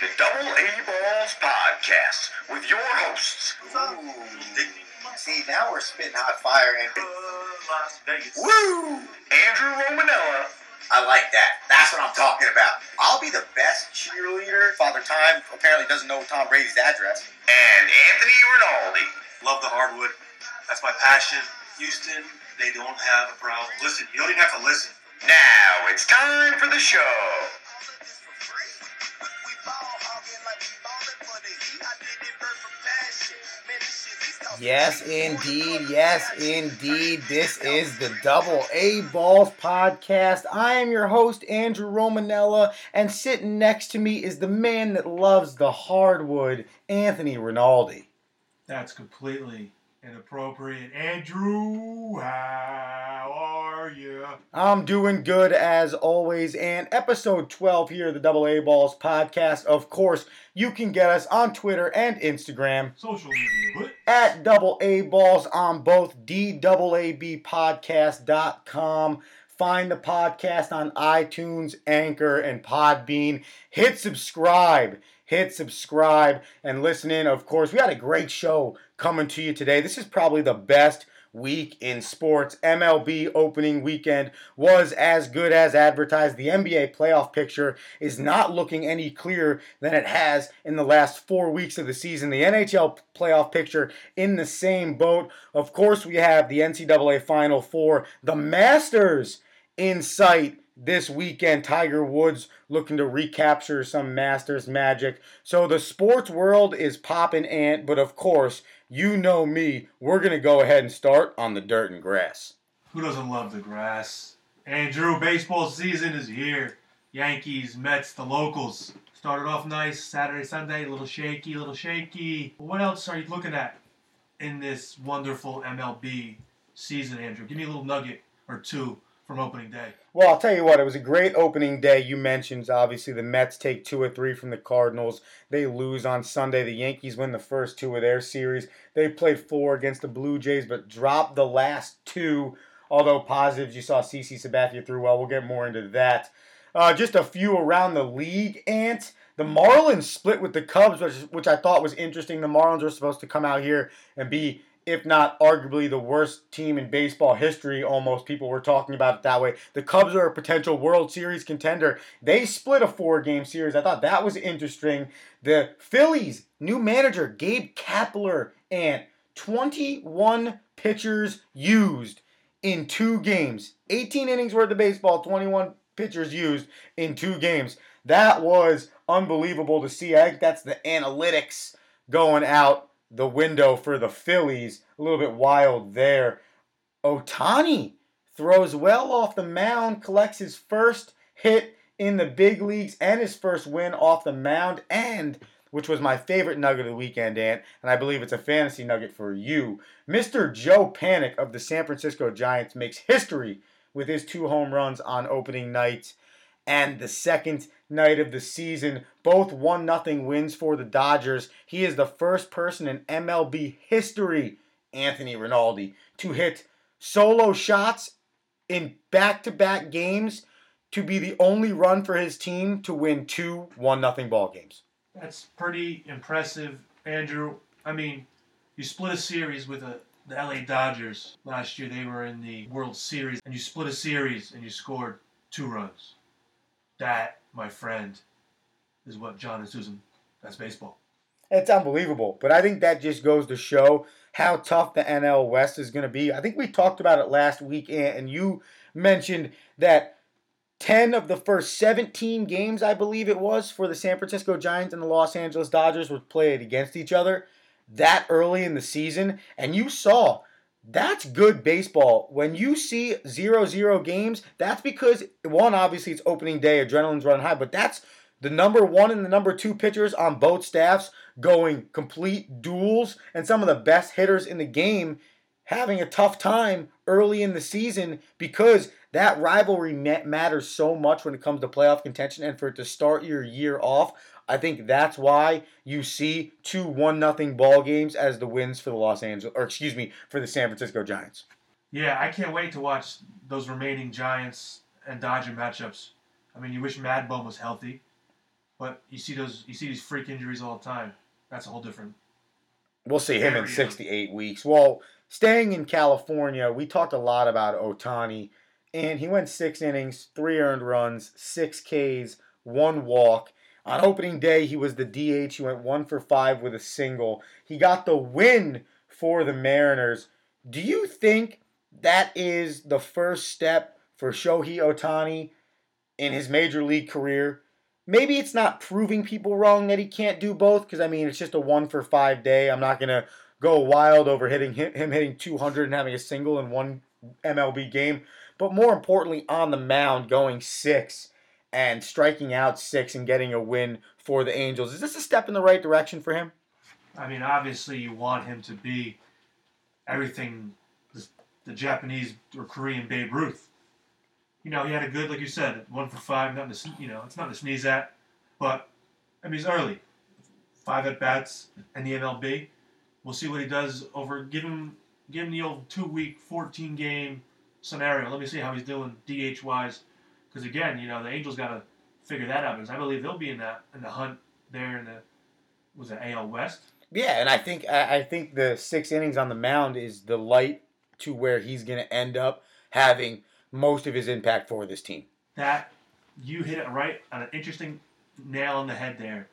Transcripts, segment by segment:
the Double A Balls Podcast with your hosts. See, now we're spitting hot fire, and Las Vegas. Woo! Andrew Romanella I like that. That's what I'm talking about. I'll be the best cheerleader. Father Time apparently doesn't know Tom Brady's address. and Anthony Rinaldi. Love the hardwood. That's my passion. Houston, they don't have a problem. Listen, you don't even have to listen. Now it's time for the show. Yes, indeed. Yes, indeed. This is the Double A Balls podcast. I am your host, Andrew Romanella, and sitting next to me is the man that loves the hardwood, Anthony Rinaldi. That's completely inappropriate. Andrew, how are you? I'm doing good as always, and episode 12 here of the Double A Balls podcast. Of course, you can get us on Twitter and Instagram Social media, but at double A balls on both DAABpodcast.com. Find the podcast on iTunes, Anchor, and Podbean. Hit subscribe. Hit subscribe and listen in. Of course, we had a great show coming to you today. This is probably the best week in sports. MLB opening weekend was as good as advertised. The NBA playoff picture is not looking any clearer than it has in the last four weeks of the season. The NHL playoff picture in the same boat. Of course, we have the NCAA Final Four, the Masters in sight this weekend. Tiger Woods looking to recapture some Masters magic. So the sports world is popping ant, but of course, you know me. We're going to go ahead and start on the dirt and grass. who doesn't love the grass? Andrew, baseball season is here. Yankees, Mets, the locals. Started off nice Saturday, Sunday, a little shaky, a little shaky. What else are you looking at in this wonderful MLB season, Andrew? Give me a little nugget or two from opening day. Well, I'll tell you what, it was a great opening day. You mentioned obviously the Mets take two or three from the Cardinals. They lose on Sunday. The Yankees win the first two of their series. They played four against the Blue Jays, but dropped the last two. Although positives, you saw CC Sabathia threw well. We'll get more into that. Uh, just a few around the league, Ant. The Marlins split with the Cubs, which, which I thought was interesting. The Marlins were supposed to come out here and be if not arguably the worst team in baseball history, almost people were talking about it that way. The Cubs are a potential World Series contender. They split a four game series. I thought that was interesting. The Phillies, new manager, Gabe Kapler, and 21 pitchers used in two games. 18 innings worth of baseball, 21 pitchers used in two games. That was unbelievable to see. I think that's the analytics going out the window for the Phillies. A little bit wild there. Ohtani throws well off the mound, collects his first hit in the big leagues and his first win off the mound, and which was my favorite nugget of the weekend, Ant, and I believe it's a fantasy nugget for you. Mr. Joe Panik of the San Francisco Giants makes history with his two home runs on opening night and the second night of the season. Both 1 0 wins for the Dodgers. He is the first person in MLB history, Anthony Rinaldi, to hit solo shots in back to back games to be the only run for his team to win two 1 0 ball games. That's pretty impressive, Andrew. I mean, you split a series with a, the LA Dodgers last year. They were in the World Series, and you split a series and you scored two runs. That, my friend, is what John and Susan. That's baseball. It's unbelievable. But I think that just goes to show how tough the NL West is going to be. I think we talked about it last week, and you mentioned that 10 of the first 17 games, I believe it was, for the San Francisco Giants and the Los Angeles Dodgers were played against each other that early in the season. And you saw that's good baseball. When you see 0 0 games, that's because, one, obviously it's opening day, adrenaline's running high, but that's the number one and the number two pitchers on both staffs going complete duels, and some of the best hitters in the game having a tough time early in the season because that rivalry matters so much when it comes to playoff contention and for it to start your year off i think that's why you see two one nothing ball games as the wins for the los angeles or excuse me for the san francisco giants Yeah, I can't wait to watch those remaining Giants and Dodger matchups. I mean, you wish Mad Bum was healthy. But you see those, you see these freak injuries all the time. That's a whole different. We'll see him in Very six to eight weeks. Well, staying in California, we talked a lot about Ohtani, and he went six innings, three earned runs, six Ks, one walk. On opening day, he was the DH. He went one for five with a single. He got the win for the Mariners. Do you think that is the first step for Shohei Ohtani in his major league career? Maybe it's not proving people wrong that he can't do both, because I mean, it's just a one for five day. I'm not going to go wild over hitting him, him hitting 200 and having a single in one MLB game. But more importantly, on the mound, going six and striking out six and getting a win for the Angels. Is this a step in the right direction for him? I mean, obviously, you want him to be everything the, Japanese or Korean Babe Ruth. You know, he had a good, like you said, one for five. Nothing to, you know, it's not to sneeze at. But I mean, he's early. Five at bats in the MLB. We'll see what he does over. Give him, give him the old two week, fourteen game scenario. Let me see how he's doing DH wise. Because again, you know, the Angels got to figure that out because I believe they'll be in that in the hunt there in the was it AL West. Yeah, and I think I I think the six innings on the mound is the light to where he's going to end up having most of his impact for this team. that you hit it right on an interesting nail on the head there.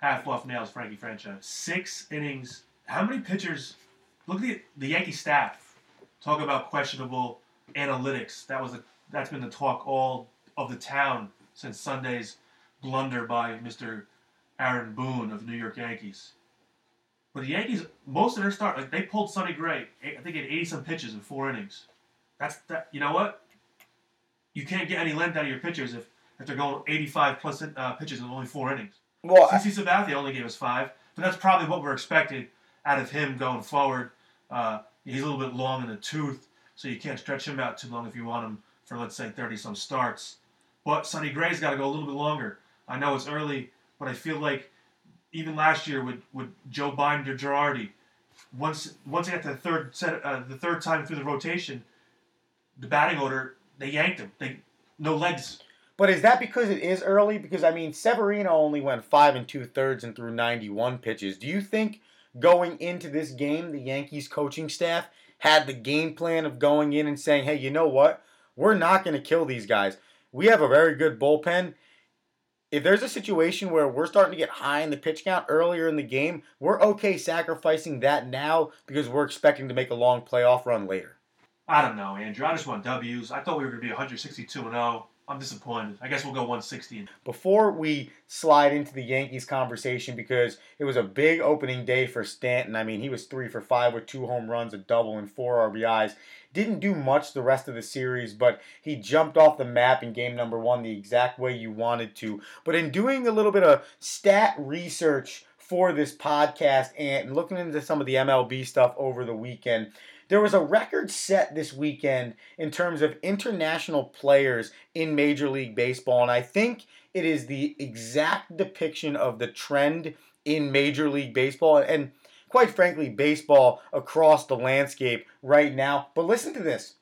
Half off nails, Frankie franchise. Six innings. How many pitchers? Look at the, the Yankee staff. Talk about questionable analytics. That was a, that's been the talk all of the town since Sunday's blunder by Mr. Aaron Boone of the New York Yankees. But the Yankees, most of their start, like they pulled Sonny Gray. I think he had eighty some pitches in four innings. That's that. You know what? You can't get any length out of your pitchers if, if they're going 85 plus uh, pitches in only four innings. Well, CC Sabathia only gave us five, but that's probably what we're expecting out of him going forward. Uh, he's a little bit long in the tooth, so you can't stretch him out too long if you want him for, let's say, 30 some starts. But Sonny Gray's got to go a little bit longer. I know it's early, but I feel like even last year with, with Joe Binder Girardi, once once they got the third set, uh, the third time through the rotation, the batting order they yanked him. They no legs. But is that because it is early? Because I mean, Severino only went five and two thirds and threw ninety-one pitches. Do you think going into this game, the Yankees coaching staff had the game plan of going in and saying, "Hey, you know what? We're not going to kill these guys. We have a very good bullpen. If there's a situation where we're starting to get high in the pitch count earlier in the game, we're okay sacrificing that now because we're expecting to make a long playoff run later." I don't know, Andrew. I just want W's. I thought we were going to be 162 and 0. I'm disappointed. I guess we'll go 160. before we slide into the Yankees conversation because it was a big opening day for Stanton. I mean, he was three for five with two home runs, a double, and four RBIs. Didn't do much the rest of the series, but he jumped off the map in game number one the exact way you wanted to. But in doing a little bit of stat research for this podcast and looking into some of the MLB stuff over the weekend, there was a record set this weekend in terms of international players in Major League Baseball, and I think it is the exact depiction of the trend in Major League Baseball and, quite frankly, baseball across the landscape right now. But listen to this.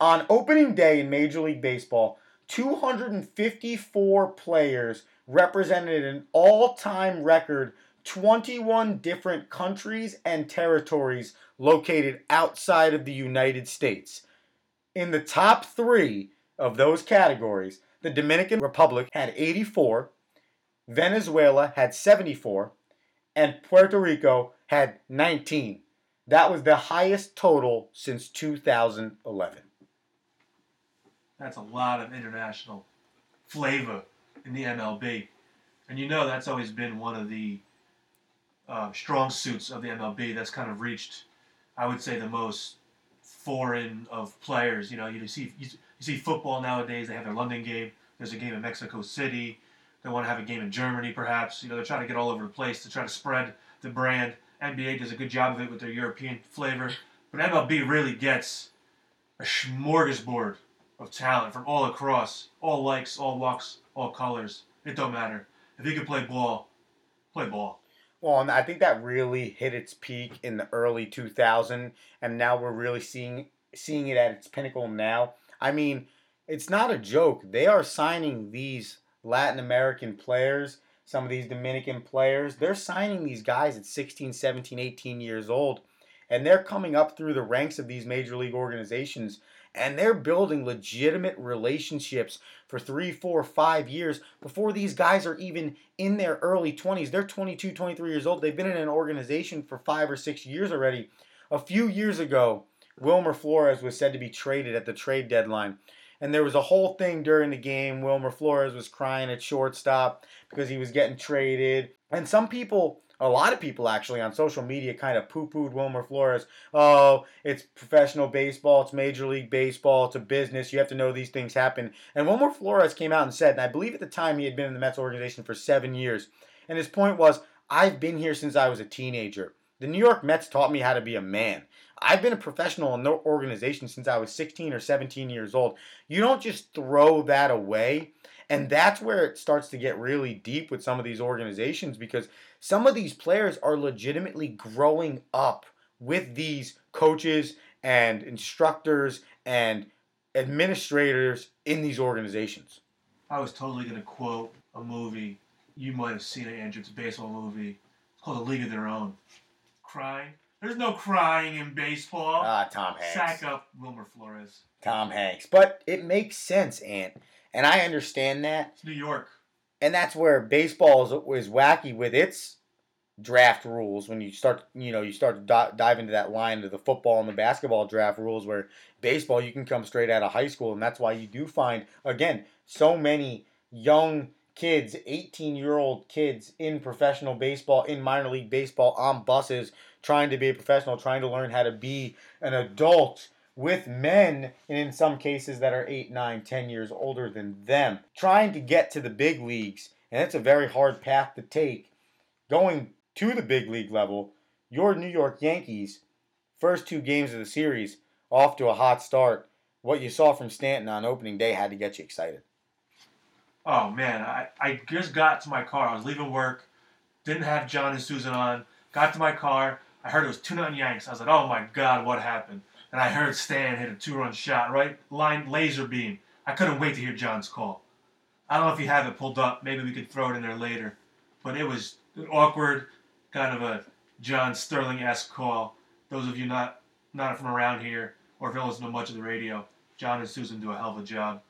On opening day in Major League Baseball, 254 players represented an all time record 21 different countries and territories located outside of the United States. In the top three of those categories, the Dominican Republic had 84, Venezuela had 74, and Puerto Rico had 19. That was the highest total since 2011. That's a lot of international flavor in the MLB. And you know that's always been one of the uh, strong suits of the MLB that's kind of reached, I would say, the most foreign of players. You know, you see you, you see football nowadays. They have their London game. There's a game in Mexico City. They want to have a game in Germany, perhaps. You know, they're trying to get all over the place to try to spread the brand. NBA does a good job of it with their European flavor, but MLB really gets a smorgasbord of talent from all across, all likes, all walks, all colors. It don't matter. If you can play ball, play ball. Well, and I think that really hit its peak in the early 2000, and now we're really seeing seeing it at its pinnacle now. I mean, it's not a joke. They are signing these Latin American players, some of these Dominican players, they're signing these guys at 16, 17, 18 years old. And they're coming up through the ranks of these major league organizations and they're building legitimate relationships for three, four, five years before these guys are even in their early 20s. They're 22, 23 years old. They've been in an organization for five or six years already. A few years ago, Wilmer Flores was said to be traded at the trade deadline. And there was a whole thing during the game. Wilmer Flores was crying at shortstop because he was getting traded. And some people a lot of people actually on social media kind of poo-pooed Wilmer Flores. Oh, it's professional baseball, it's Major League Baseball, it's a business. You have to know these things happen. And Wilmer Flores came out and said, and I believe at the time he had been in the Mets organization for seven years, and his point was, I've been here since I was a teenager. The New York Mets taught me how to be a man. I've been a professional in the organization since I was 16 or 17 years old. You don't just throw that away. And that's where it starts to get really deep with some of these organizations because some of these players are legitimately growing up with these coaches and instructors and administrators in these organizations. I was totally going to quote a movie. You might have seen it, Andrew. It's a baseball movie. It's called A League of Their Own. Crying. There's no crying in baseball. Ah, Tom Hanks. Sack up Wilmer Flores. Tom Hanks. But it makes sense, Ant. And I understand that. It's New York and that's where baseball is, is wacky with its draft rules when you start you know you start to dive into that line of the football and the basketball draft rules where baseball you can come straight out of high school and that's why you do find again so many young kids 18 year old kids in professional baseball in minor league baseball on buses trying to be a professional trying to learn how to be an adult with men, and in some cases that are 8, 9, 10 years older than them, trying to get to the big leagues. And it's a very hard path to take. Going to the big league level, your New York Yankees, first two games of the series, off to a hot start. What you saw from Stanton on opening day had to get you excited. Oh man, I, I just got to my car. I was leaving work, didn't have John and Susan on. Got to my car. I heard it was two nothing Yanks. I was like, oh my god, what happened? and I heard Stan hit a two-run shot, right line laser beam. I couldn't wait to hear John's call. I don't know if you have it pulled up. Maybe we could throw it in there later. But it was awkward, kind of a John Sterling-esque call. Those of you not not from around here, or if you don't listen to much of the radio, John and Susan do a hell of a job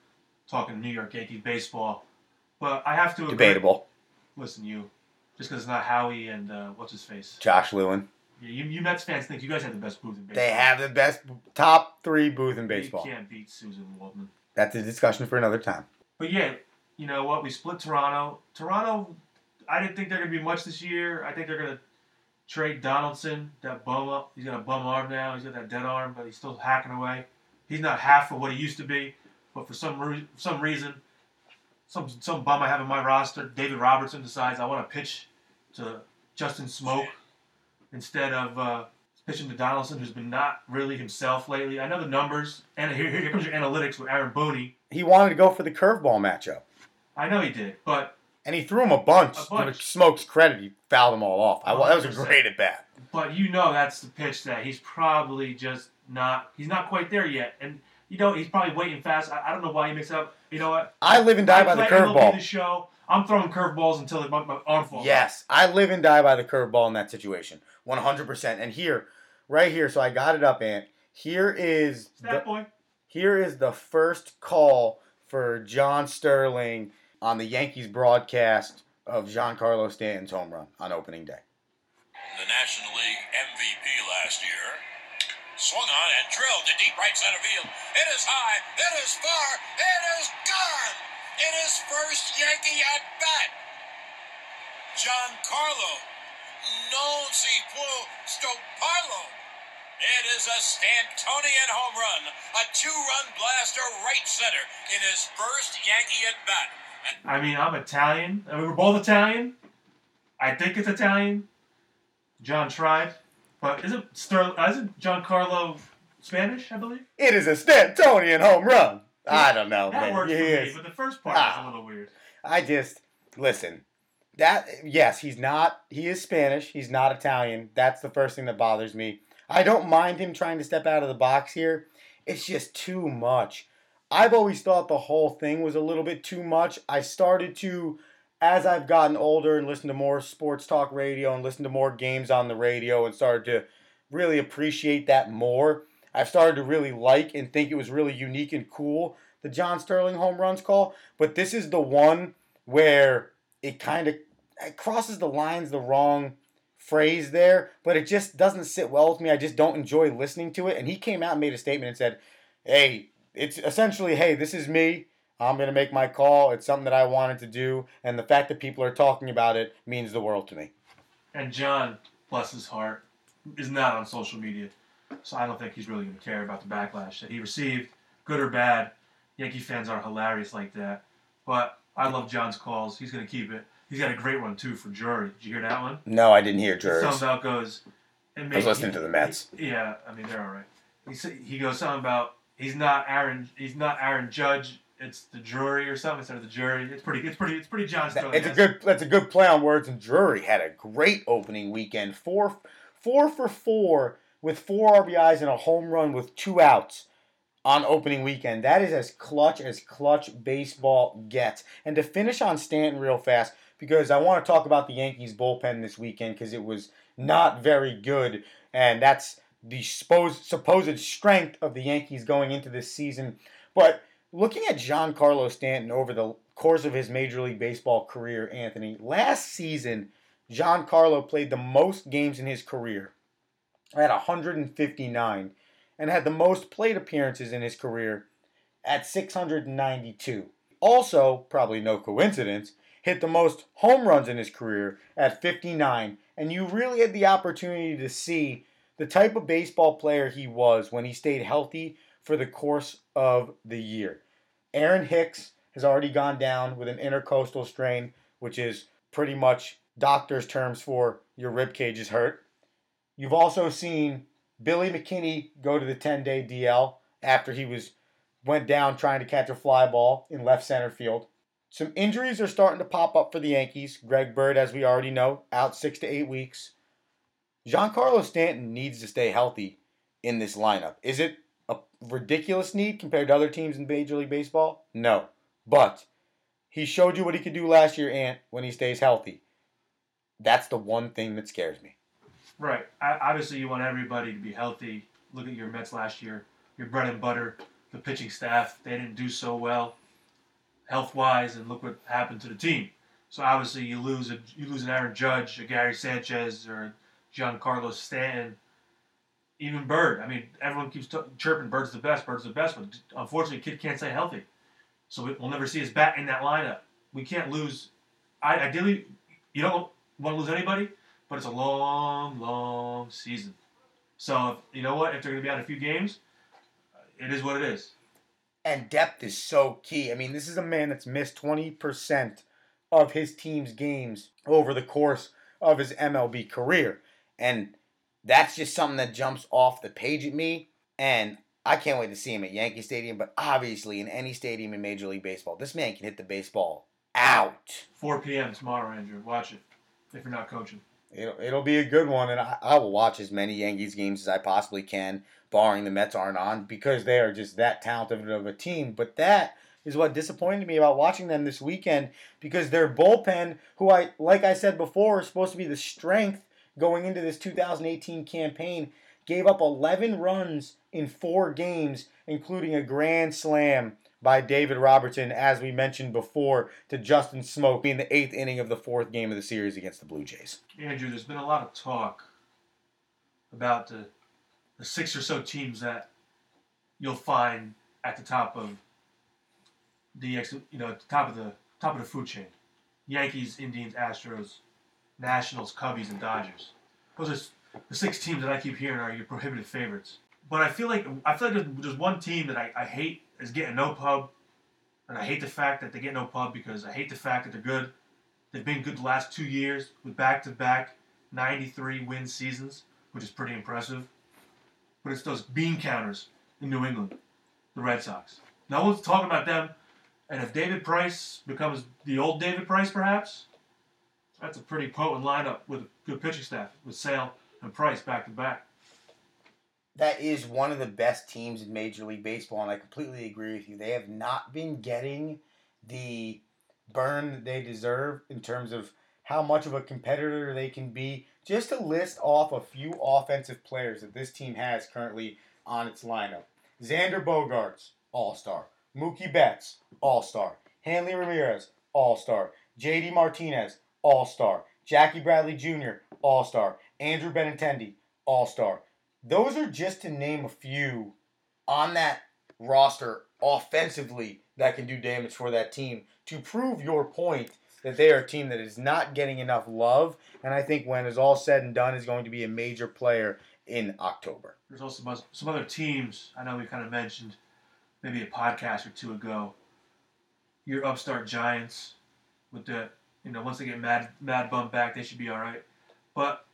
talking New York Yankees baseball. But I have to agree. debatable. Listen, you, just because it's not Howie and uh, what's his face, Josh Lewin. Yeah, you, you Mets fans think you guys have the best booth in baseball. They have the best top three booth in baseball. You can't beat Susan Waldman. That's a discussion for another time. But yeah, you know what? We split Toronto. Toronto, I didn't think they're gonna be much this year. I think they're gonna trade Donaldson, that bum up. He's got a bum arm now. He's got that dead arm, but he's still hacking away. He's not half of what he used to be. But for some re- some reason, some some bum I have in my roster, David Robertson decides I want to pitch to Justin Smoak instead of uh, pitching to Donaldson, who's been not really himself lately. I know the numbers, and here, here comes your analytics with Aaron Boone. He wanted to go for the curveball matchup. I know he did, but and he threw him a bunch. A bunch. To Smoak's credit, he fouled them all off. I, that was a great at bat. But you know that's the pitch that he's probably just not. He's not quite there yet, and you know he's probably waiting fast. I, I don't know why he makes up. You know what? I live and die I by the curveball. The show. I'm throwing curveballs until my, my arm falls. Yes, I live and die by the curveball in that situation. 100%. And here, right here, so I got it up, Ant. Here is the, boy. Here is the first call for John Sterling on the Yankees broadcast of Giancarlo Stanton's home run on opening day. The National League MVP last year swung on and drilled to deep right center field. It is high, it is far, it is gone. It is first Yankee at bat. Giancarlo non si può. It is a Stantonian home run, a two-run blaster right center in his first Yankee at bat. I mean, I'm Italian. I mean, we're both Italian. I think it's Italian. John tried, but isn't Sterling? Isn't Giancarlo Spanish? I believe. It is a Stantonian home run. I don't know. That man. works for me, but the first part ah, was a little weird. I just listen that yes, he's not. He is Spanish. He's not Italian. That's the first thing that bothers me. I don't mind him trying to step out of the box here. It's just too much. I've always thought the whole thing was a little bit too much. I started to, as I've gotten older and listened to more sports talk radio and listened to more games on the radio and started to really appreciate that more, I've started to really like and think it was really unique and cool, the John Sterling home runs call. But this is the one where it kind of crosses the lines the wrong phrase there, but it just doesn't sit well with me. I just don't enjoy listening to it. And he came out and made a statement and said, hey, it's essentially, hey, this is me. I'm going to make my call. It's something that I wanted to do. And the fact that people are talking about it means the world to me. And John, bless his heart, is not on social media. So I don't think he's really going to care about the backlash that he received, good or bad. Yankee fans are hilarious like that. But I love John's calls. He's going to keep it. He's got a great one, too, for Jury. Did you hear that one? No, I didn't hear Jers. Something about goes. I was listening to the Mets. Yeah, I mean they're all right. He he goes something about he's not Aaron. He's not Aaron Judge. It's the jury or something instead of the jury. It's pretty. It's pretty. It's pretty John Sterling. It's a good. That's a good play on words. And Drury had a great opening weekend. Four, four for four with four RBIs and a home run with two outs on opening weekend. That is as clutch as clutch baseball gets. And to finish on Stanton real fast, because I want to talk about the Yankees bullpen this weekend because it was not very good, and that's the supposed supposed strength of the Yankees going into this season. But looking at John Giancarlo Stanton over the course of his Major League Baseball career, Anthony, last season, Giancarlo played the most games in his career at 159 and had the most plate appearances in his career at 692. Also, probably no coincidence, hit the most home runs in his career at 59. And you really had the opportunity to see the type of baseball player he was when he stayed healthy for the course of the year. Aaron Hicks has already gone down with an intercostal strain, which is pretty much doctor's terms for your rib cage is hurt. You've also seen Billy McKinney go to the 10-day DL after he was went down trying to catch a fly ball in left center field. Some injuries are starting to pop up for the Yankees. Greg Bird, as we already know, out six to eight weeks. Giancarlo Stanton needs to stay healthy in this lineup. Is it ridiculous need compared to other teams in Major League Baseball? No. But he showed you what he could do last year, Ant, when he stays healthy. That's the one thing that scares me. Right. I, obviously, you want everybody to be healthy. Look at your Mets last year. Your bread and butter, the pitching staff, they didn't do so well, health wise, and look what happened to the team. So obviously, you lose a you lose an Aaron Judge, a Gary Sanchez, or Giancarlo Stanton, even Bird. I mean, everyone keeps t- chirping Bird's the best, Bird's the best, but unfortunately, kid can't stay healthy. So we- we'll never see his bat in that lineup. We can't lose. I ideally, you don't want to lose anybody, but it's a long, long season. So you know what? If they're going to be out a few games, it is what it is. And depth is so key. I mean, this is a man that's missed 20% of his team's games over the course of his MLB career. And that's just something that jumps off the page at me. And I can't wait to see him at Yankee Stadium, but obviously in any stadium in Major League Baseball, this man can hit the baseball out. 4 p.m. tomorrow, Andrew. Watch it if you're not coaching. It'll, it'll be a good one, and I, I will watch as many Yankees games as I possibly can, barring the Mets aren't on, because they are just that talented of a team. But that is what disappointed me about watching them this weekend, because their bullpen, who I like I said before, is supposed to be the strength going into this 2018 campaign, gave up 11 runs in four games, including a grand slam by David Robertson, as we mentioned before, to Justin Smoak in the eighth inning of the fourth game of the series against the Blue Jays. Andrew, there's been a lot of talk about the, the six or so teams that you'll find at the top of the you know top of the top of the food chain. Yankees, Indians, Astros, Nationals, Cubbies, and Dodgers. Those are the six teams that I keep hearing are your prohibitive favorites. But I feel like I feel like there's, there's one team that I, I hate is getting no pub, and I hate the fact that they get no pub because I hate the fact that they're good. They've been good the last two years with back-to-back 93 win seasons, which is pretty impressive. But it's those bean counters in New England, the Red Sox. No one's talking about them. And if David Price becomes the old David Price, perhaps, that's a pretty potent lineup with a good pitching staff with Sale and Price back to back. that is one of the best teams in Major League Baseball, and I completely agree with you. They have not been getting the burn they deserve in terms of how much of a competitor they can be. Just to list off a few offensive players that this team has currently on its lineup Xander Bogaerts, All Star. Mookie Betts, All Star. Hanley Ramirez, All Star. JD Martinez, All Star. Jackie Bradley Jr., All Star. Andrew Benintendi, All Star. Those are just to name a few on that roster offensively that can do damage for that team to prove your point that they are a team that is not getting enough love. And I think when it's all said and done, is going to be a major player in October. There's also some, some other teams I know we kind of mentioned maybe a podcast or two ago. Your upstart Giants with the you know once they get Mad Mad Bum back, they should be all right. But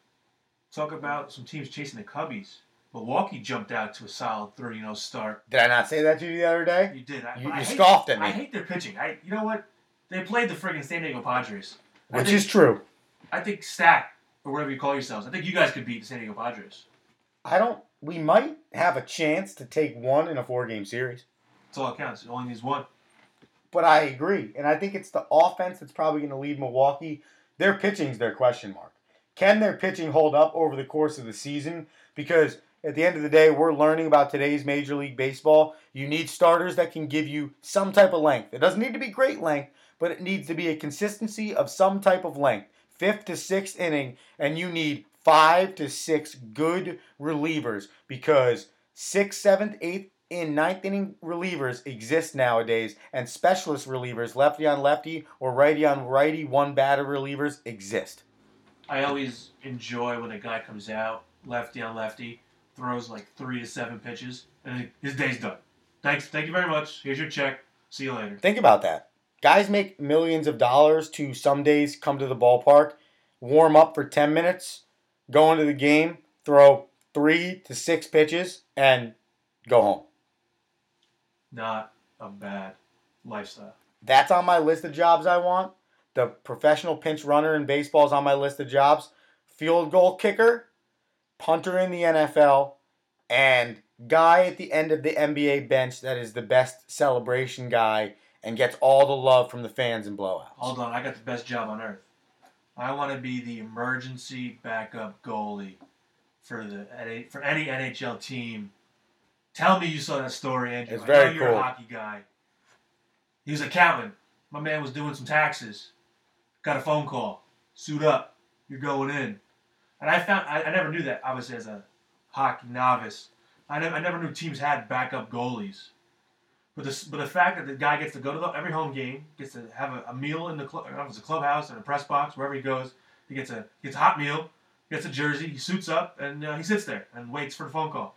talk about some teams chasing the Cubbies. Milwaukee jumped out to a solid 3-0 start. Did I not say that to you the other day? You did. I, You- I you hate- scoffed at me. I hate their pitching. I you know what? They played the friggin' San Diego Padres. Which think- is true. I think Stack or whatever you call yourselves. I think you guys could beat the San Diego Padres. I don't. We might have a chance to take one in a four-game series. That's all that counts. It only needs one. But I agree, and I think it's the offense that's probably going to lead Milwaukee. Their pitching's their question mark. Can their pitching hold up over the course of the season? Because at the end of the day, we're learning about today's Major League Baseball. You need starters that can give you some type of length. It doesn't need to be great length, but it needs to be a consistency of some type of length. Fifth to sixth inning, and you need five to six good relievers because sixth, seventh, eighth, and ninth inning relievers exist nowadays, and specialist relievers, lefty on lefty or righty on righty, one batter relievers exist. I always enjoy when a guy comes out lefty on lefty, throws like three to seven pitches, and his day's done. Thanks, thank you very much. Here's your check. See you later. Think about that. Guys make millions of dollars to some days come to the ballpark, warm up for 10 minutes, go into the game, throw three to six pitches, and go home. Not a bad lifestyle. That's on my list of jobs I want. The professional pinch runner in baseball is on my list of jobs. Field goal kicker, punter in the NFL, and guy at the end of the NBA bench that is the best celebration guy and gets all the love from the fans and blowouts. Hold on, I got the best job on earth. I want to be the emergency backup goalie for the for any NHL team. Tell me you saw that story, Andrew. It's I very know you're cool. a hockey guy. He was an accountant. My man was doing some taxes. Got a phone call. Suit up. You're going in. And I found I, I never knew that. Obviously, as a hockey novice, I never, I never knew teams had backup goalies. But the, but the fact that the guy gets to go to the, every home game, gets to have a, a meal in the club, I don't know if it's a clubhouse or a press box, wherever he goes, he gets a gets a hot meal, gets a jersey, he suits up, and uh, he sits there and waits for the phone call.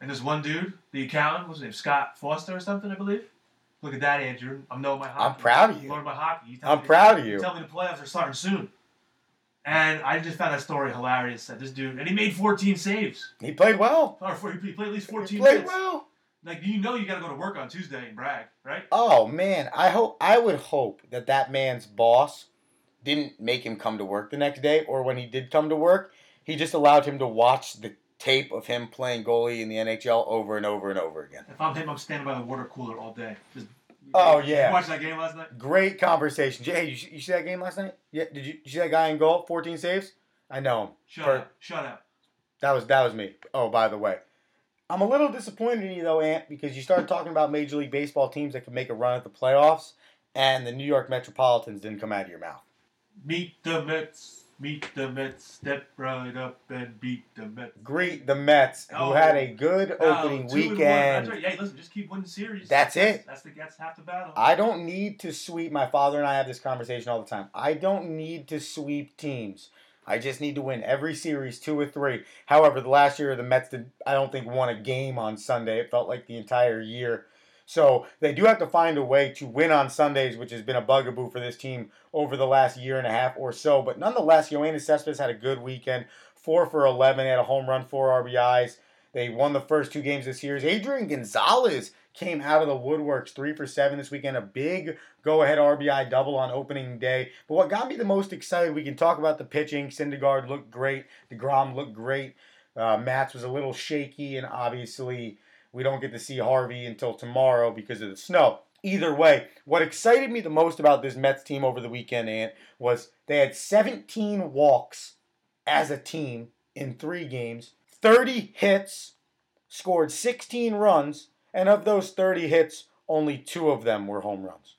And there's one dude, the accountant, what's his name, Scott Foster or something, I believe. Look at that, Andrew. I'm knowing my hockey. I'm proud of you. Learning my hockey. You tell I'm me- proud of you. Tell me the playoffs are starting soon. And I just found that story hilarious. That this dude, and he made 14 saves. He played well. Or he played at least 14 He played minutes. well. Like you know, you got to go to work on Tuesday and brag, right? Oh man, I hope I would hope that that man's boss didn't make him come to work the next day, or when he did come to work, he just allowed him to watch the tape of him playing goalie in the NHL over and over and over again. If I'm him, I'm standing by the water cooler all day. Just, Oh, You yeah. watch that game last night? Great conversation. Hey, you, see- you see that game last night? Yeah. Did you, you see that guy in goal? 14 saves. I know him. Shut Per- up! Shut up! That was that was me. Oh, by the way, I'm a little disappointed in you though, Ant, because you started talking about Major League Baseball teams that could make a run at the playoffs, and the New York Metropolitans didn't come out of your mouth. Meet the Mets. Meet the Mets. Step right up and beat the Mets. Greet the Mets, who Oh. had a good opening No, two and one. weekend. That's right. Yeah, listen, just keep winning series. That's it. That's the that's half the battle. I don't need to sweep. My father and I have this conversation all the time. I don't need to sweep teams. I just need to win every series, two or three. However, the last year the Mets did. I don't think won a game on Sunday. It felt like the entire year. So they do have to find a way to win on Sundays, which has been a bugaboo for this team over the last year and a half or so. But nonetheless, Yoenis Cespedes had a good weekend. Four for 11, had a home run, four RBIs. They won the first two games this series. Adrian Gonzalez came out of the woodworks, three for seven this weekend. A big go ahead RBI double on opening day. But what got me the most excited, we can talk about the pitching. Syndergaard looked great. DeGrom looked great. Uh, Matz was a little shaky, and obviously we don't get to see Harvey until tomorrow because of the snow. Either way, what excited me the most about this Mets team over the weekend, Ant, was they had 17 walks as a team in three games, 30 hits, scored 16 runs, and of those 30 hits, only two of them were home runs.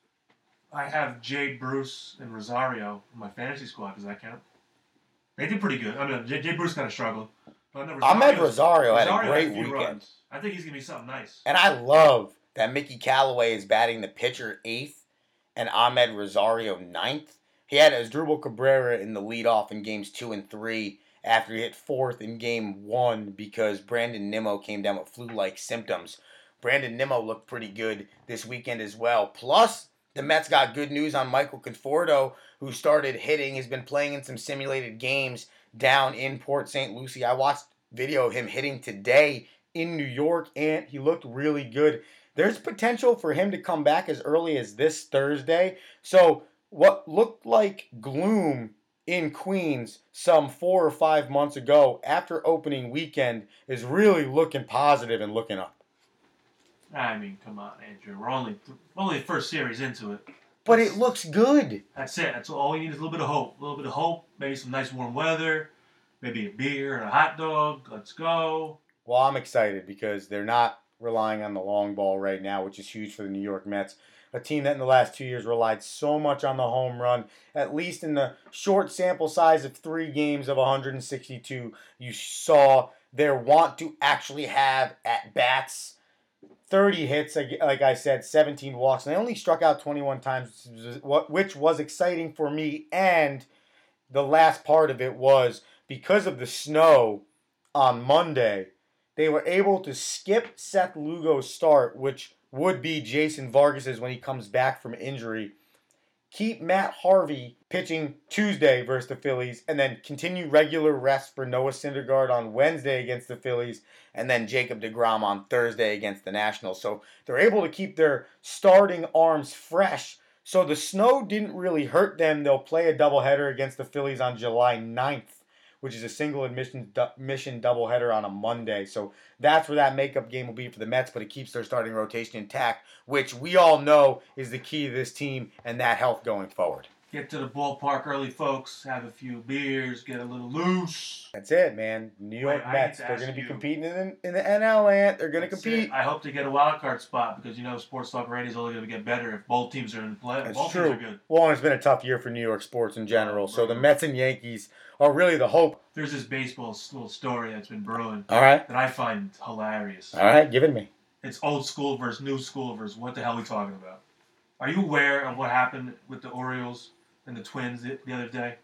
I have Jay Bruce and Rosario in my fantasy squad. Does that count? They did pretty good. I mean, Jay, Bruce kind of struggled. But no, Amed Rosario's- Rosario had a Rosario great weekend. runs. I think he's gonna be something nice. And I love that Mickey Callaway is batting the pitcher eighth and Amed Rosario ninth. He had Asdrubal Cabrera in the leadoff in games two and three after he hit fourth in game one because Brandon Nimmo came down with flu like symptoms. Brandon Nimmo looked pretty good this weekend as well. Plus, the Mets got good news on Michael Conforto, who started hitting, has been playing in some simulated games down in Port St. Lucie. I watched video of him hitting today in New York, and he looked really good. There's potential for him to come back as early as this Thursday. So, what looked like gloom in Queens some four or five months ago after opening weekend is really looking positive and looking up. I mean, come on, Andrew. We're only only the first series into it. But it looks good. That's it. That's all we need is a little bit of hope. A little bit of hope. Maybe some nice warm weather. Maybe a beer and a hot dog. Let's go. Well, I'm excited because they're not relying on the long ball right now, which is huge for the New York Mets. A team that in the last two years relied so much on the home run, at least in the short sample size of three games of 162, you saw their want to actually have at bats. 30 hits, like I said, 17 walks, and they only struck out 21 times, which was exciting for me. And the last part of it was because of the snow on Monday, they were able to skip Seth Lugo's start, which would be Jason Vargas's when he comes back from injury. Keep Matt Harvey pitching Tuesday versus the Phillies, and then continue regular rest for Noah Syndergaard on Wednesday against the Phillies, and then Jacob DeGrom on Thursday against the Nationals. So they're able to keep their starting arms fresh. So the snow didn't really hurt them. They'll play a doubleheader against the Phillies on July 9th which is a single admission du- mission doubleheader on a Monday. So that's where that makeup game will be for the Mets, but it keeps their starting rotation intact, which we all know is the key to this team and that health going forward. Get to the ballpark early, folks. Have a few beers. Get a little loose. That's it, man. New York Wait, Mets, they're going to be you- competing in, in the NL, Ant. They're going to compete. it. I hope to get a wild card spot because you know Sports Talk Radio is only going to get better if both teams are in play. That's both true. teams are good. Well, it's been a tough year for New York sports in general. So the Mets and Yankees are really the hope. There's this baseball little story that's been brewing All right. that I find hilarious. All right. Give it me. It's old school versus new school versus what the hell are we talking about? Are you aware of what happened with the Orioles and the Twins the, the other day?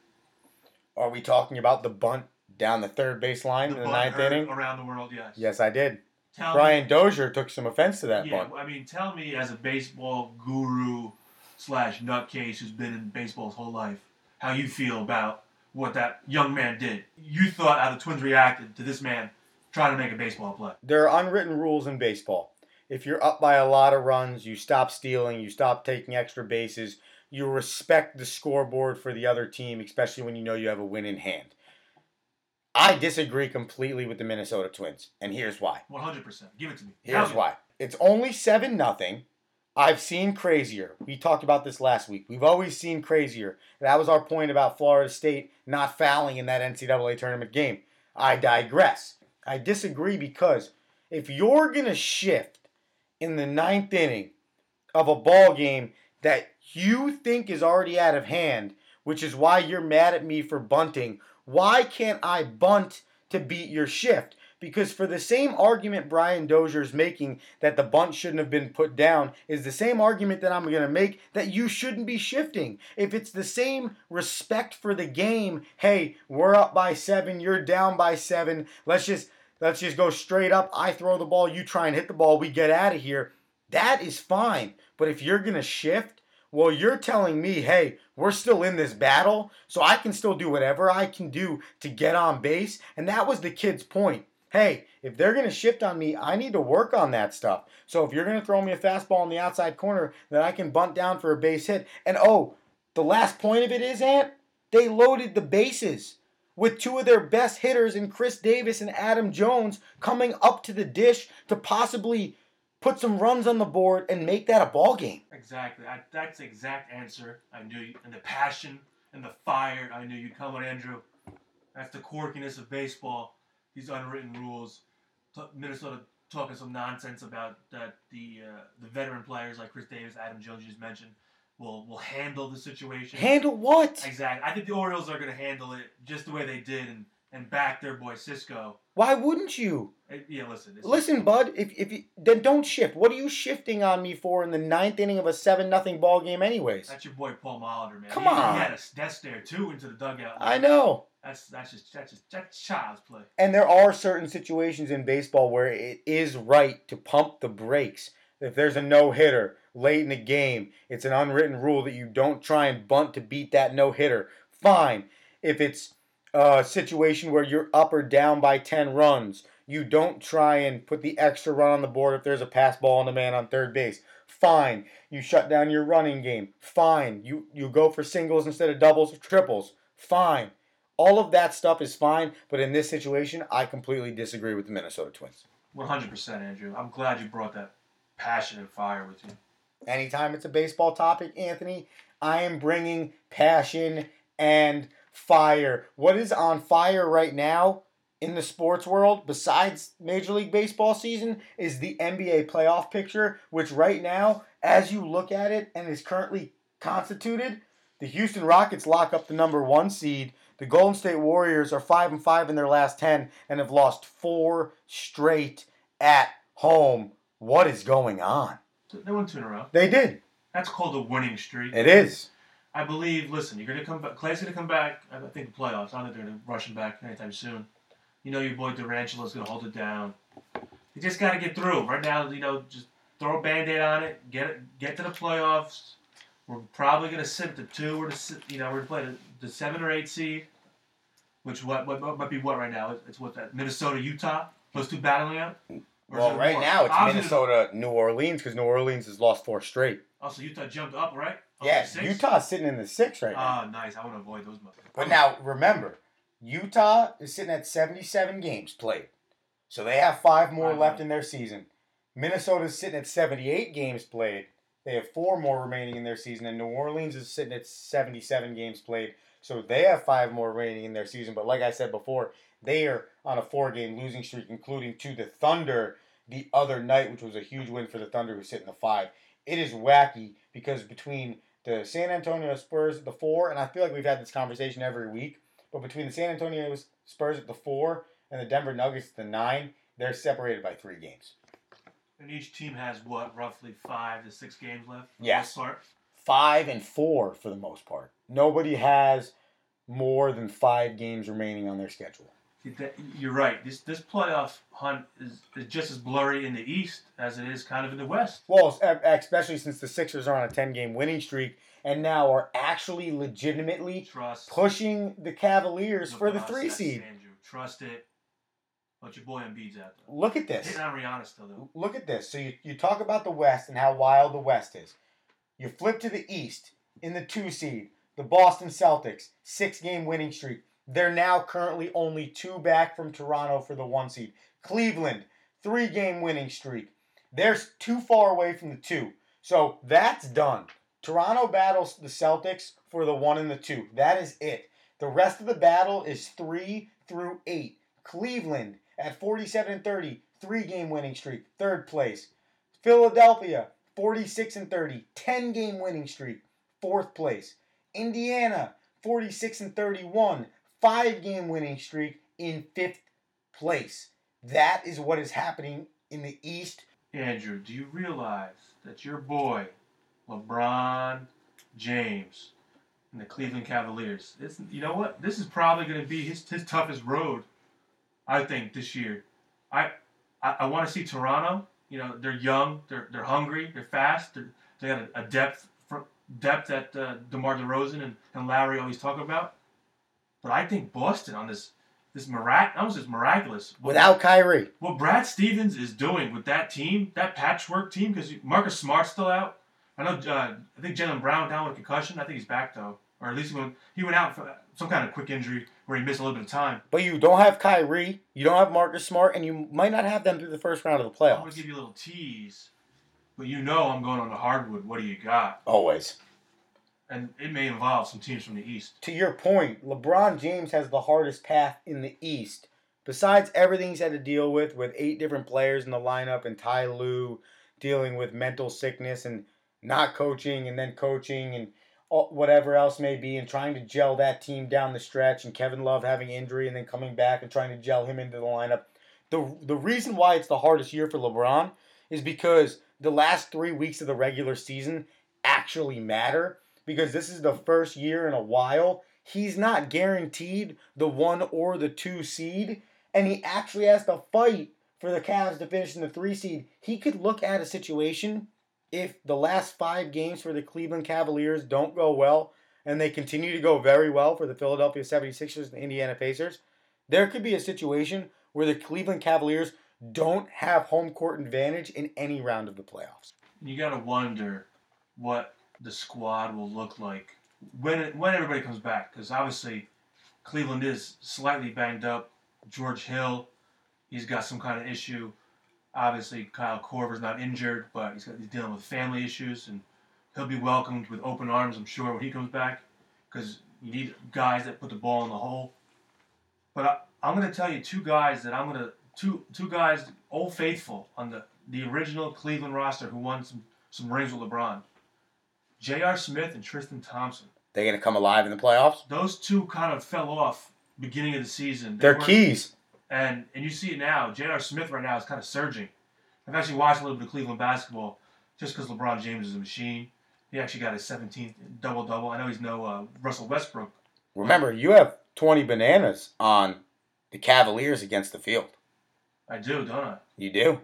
Are we talking about the bunt down the third base line in the ninth er, inning? around the world, yes. Yes, I did. Tell Brian Dozier took some offense to that me, yeah, bunt. I mean, tell me as a baseball guru slash nutcase who's been in baseball his whole life, how you feel about what that young man did. You thought how the Twins reacted to this man trying to make a baseball play. There are unwritten rules in baseball. If you're up by a lot of runs, you stop stealing, you stop taking extra bases, you respect the scoreboard for the other team, especially when you know you have a win in hand. I disagree completely with the Minnesota Twins, and here's why. 100%. Give it to me. Here's why. It's only 7 nothing. I've seen crazier. We talked about this last week. We've always seen crazier. That was our point about Florida State not fouling in that NCAA tournament game. I digress. I disagree because if you're going to shift in the ninth inning of a ball game that you think is already out of hand, which is why you're mad at me for bunting, why can't I bunt to beat your shift? Because for the same argument Brian Dozier is making that the bunt shouldn't have been put down is the same argument that I'm going to make that you shouldn't be shifting. If it's the same respect for the game, hey, we're up by 7, you're down by 7, let's just let's just go straight up. I throw the ball, you try and hit the ball, we get out of here. That is fine. But if you're going to shift, well, you're telling me, hey, we're still in this battle, so I can still do whatever I can do to get on base. And that was the kid's point. Hey, if they're going to shift on me, I need to work on that stuff. So if you're going to throw me a fastball in the outside corner, then I can bunt down for a base hit. And oh, the last point of it is, Ant, they loaded the bases. with two of their best hitters in Chris Davis and Adam Jones coming up to the dish to possibly put some runs on the board and make that a ball game. Exactly. I, that's the exact answer. I knew, you, and the passion and the fire. I knew you'd come with Andrew. That's the quirkiness of baseball. These unwritten rules. T- Minnesota talking some nonsense about that the uh, the veteran players like Chris Davis, Adam Jones, you just mentioned, will will handle the situation. Handle what? exactly. I think the Orioles are going to handle it just the way they did and, and back their boy Sisco. Why wouldn't you? Eh, yeah, listen. Listen, bud. If if you then don't shift. What are you shifting on me for in the ninth inning of a seven nothing ball game, anyways? That's your boy Paul Molitor, man. Come he, on. He had a death stare too into the dugout. I know. That's that's just that's just that's child's play. And there are certain situations in baseball where it is right to pump the brakes. If there's a no hitter late in the game, it's an unwritten rule that you don't try and bunt to beat that no hitter. Fine. If it's a situation where you're up or down by 10 runs, you don't try and put the extra run on the board if there's a pass ball on the man on third base. Fine. You shut down your running game. Fine. You you go for singles instead of doubles or triples. Fine. All of that stuff is fine, but in this situation, I completely disagree with the Minnesota Twins. One hundred percent, Andrew. I'm glad you brought that passion and fire with you. Anytime it's a baseball topic, Anthony, I am bringing passion and fire. What is on fire right now in the sports world, besides Major League Baseball season, is the NBA playoff picture, which right now, as you look at it and is currently constituted, the Houston Rockets lock up the number one seed. The Golden State Warriors are five and five in their last ten and have lost four straight at home. What is going on? They won two in a row. They did. That's called a winning streak. It is. I believe. Listen, you're gonna come back. Klay's gonna come back. I think the playoffs. I don't think they're gonna rush him back anytime soon. You know your boy Durantula's gonna hold it down. You just gotta get through. Right now, you know, just throw a band-aid on it. Get it. Get to the playoffs. We're probably gonna sit at the two or the si- you know we're gonna play the, seven or eight seed, which what what, what might be what right now? It's, it's what that Minnesota Utah those two battling out. Well, right more? now it's Obviously- Minnesota, New Orleans, because New Orleans has lost four straight. Oh, also, Utah jumped up, right? Up Yes, six? Utah's sitting in the six right now. Oh, nice. I want to avoid those. motherfuckers. But now remember, Utah is sitting at 77 games played. So they have five more Five left in their season. Minnesota's sitting at 78 games played. They have four more remaining in their season. And New Orleans is sitting at 77 games played. So they have five more remaining in their season. But like I said before, they are on a four game losing streak, including to the Thunder the other night, which was a huge win for the Thunder, who's sitting the five. It is wacky because between the San Antonio Spurs at the four, and I feel like we've had this conversation every week, but between the San Antonio Spurs at the four and the Denver Nuggets at the nine, they're separated by three games. And each team has what, roughly five to six games left. Yes. Five and four for the most part. Nobody has more than five games remaining on their schedule. You're right. This this playoff hunt is, is just as blurry in the East as it is kind of in the West. Well, especially since the Sixers are on a 10 game winning streak and now are actually legitimately Trust. pushing the Cavaliers the for the three seed. Andrew. Trust it. But your boy Embiid's out there. Look at this. Hitting on Rihanna still though. Look at this. So you, you talk about the West and how wild the West is. You flip to the East in the two seed, the Boston Celtics, six game winning streak. They're now currently only two back from Toronto for the one seed. Cleveland, three game winning streak. They're too far away from the two. So that's done. Toronto battles the Celtics for the one and the two. That is it. The rest of the battle is three through eight. Cleveland at 47 and 30, three game winning streak, third place. Philadelphia, 46 and 30, 10 game winning streak, fourth place. Indiana, 46 and 31, five game winning streak in fifth place. That is what is happening in the East. Andrew, do you realize that your boy, LeBron James, and the Cleveland Cavaliers, it's, you know what? This is probably going to be his, his toughest road, I think, this year. I I, I want to see Toronto. You know, they're young, they're, they're hungry, they're fast, they're, they got a, a depth depth that uh, DeMar DeRozan and, and Lowry always talk about. But I think Boston on this this mirac almost is miraculous. What- Without Kyrie. what Brad Stevens is doing with that team, that patchwork team, because Marcus Smart's still out. I know. Uh, I think Jaylen Brown down with a concussion. I think he's back though, or or at least he went, he went out for some kind of quick injury where he missed a little bit of time. But you don't have Kyrie, you don't have Marcus Smart, and you might not have them through the first round of the playoffs. I'm gonna give you a little tease, but you know I'm going on the hardwood. What do you got? Always. And it may involve some teams from the East. To your point, LeBron James has the hardest path in the East. Besides everything he's had to deal with, with eight different players in the lineup, and Ty Lue dealing with mental sickness and not coaching, and then coaching, and whatever else may be, and trying to gel that team down the stretch, and Kevin Love having injury and then coming back and trying to gel him into the lineup. The, the reason why it's the hardest year for LeBron is because the last three weeks of the regular season actually matter because this is the first year in a while he's not guaranteed the one or the two seed, and he actually has to fight for the Cavs to finish in the three seed. He could look at a situation if the last five games for the Cleveland Cavaliers don't go well and they continue to go very well for the Philadelphia 76ers and the Indiana Pacers, there could be a situation where the Cleveland Cavaliers don't have home court advantage in any round of the playoffs. You gotta wonder what the squad will look like when it, when everybody comes back, because obviously Cleveland is slightly banged up. George Hill, he's got some kind of issue. Obviously, Kyle Korver's not injured, but he's, got, he's dealing with family issues, and he'll be welcomed with open arms, I'm sure, when he comes back, because you need guys that put the ball in the hole. But I, I'm going to tell you two guys that I'm going to two two guys, old faithful on the the original Cleveland roster who won some some rings with LeBron. J.R. Smith and Tristan Thompson. They're going to come alive in the playoffs. Those two kind of fell off beginning of the season. They They're keys. and and you see it now. J.R. Smith right now is kind of surging. I've actually watched a little bit of Cleveland basketball just because LeBron James is a machine. He actually got his 17th double double. I know he's no uh, Russell Westbrook. Remember, you have 20 bananas on the Cavaliers against the field. I do, don't I? You do.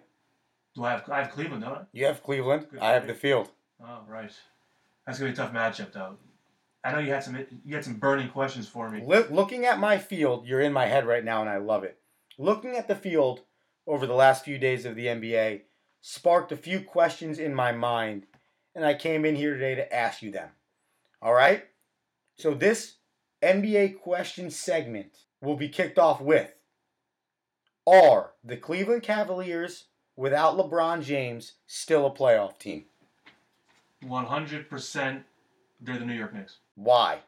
Do I have I have Cleveland, don't I? You have Cleveland. Good I have the field. Oh, right. That's gonna be a tough matchup, though. I know you had some you had some burning questions for me. Look, looking at my field, you're in my head right now, and I love it. Looking at the field over the last few days of the NBA sparked a few questions in my mind, and I came in here today to ask you them. All right? So, this NBA question segment will be kicked off with Are the Cleveland Cavaliers, without LeBron James, still a playoff team? One hundred percent, they're the New York Knicks. Why?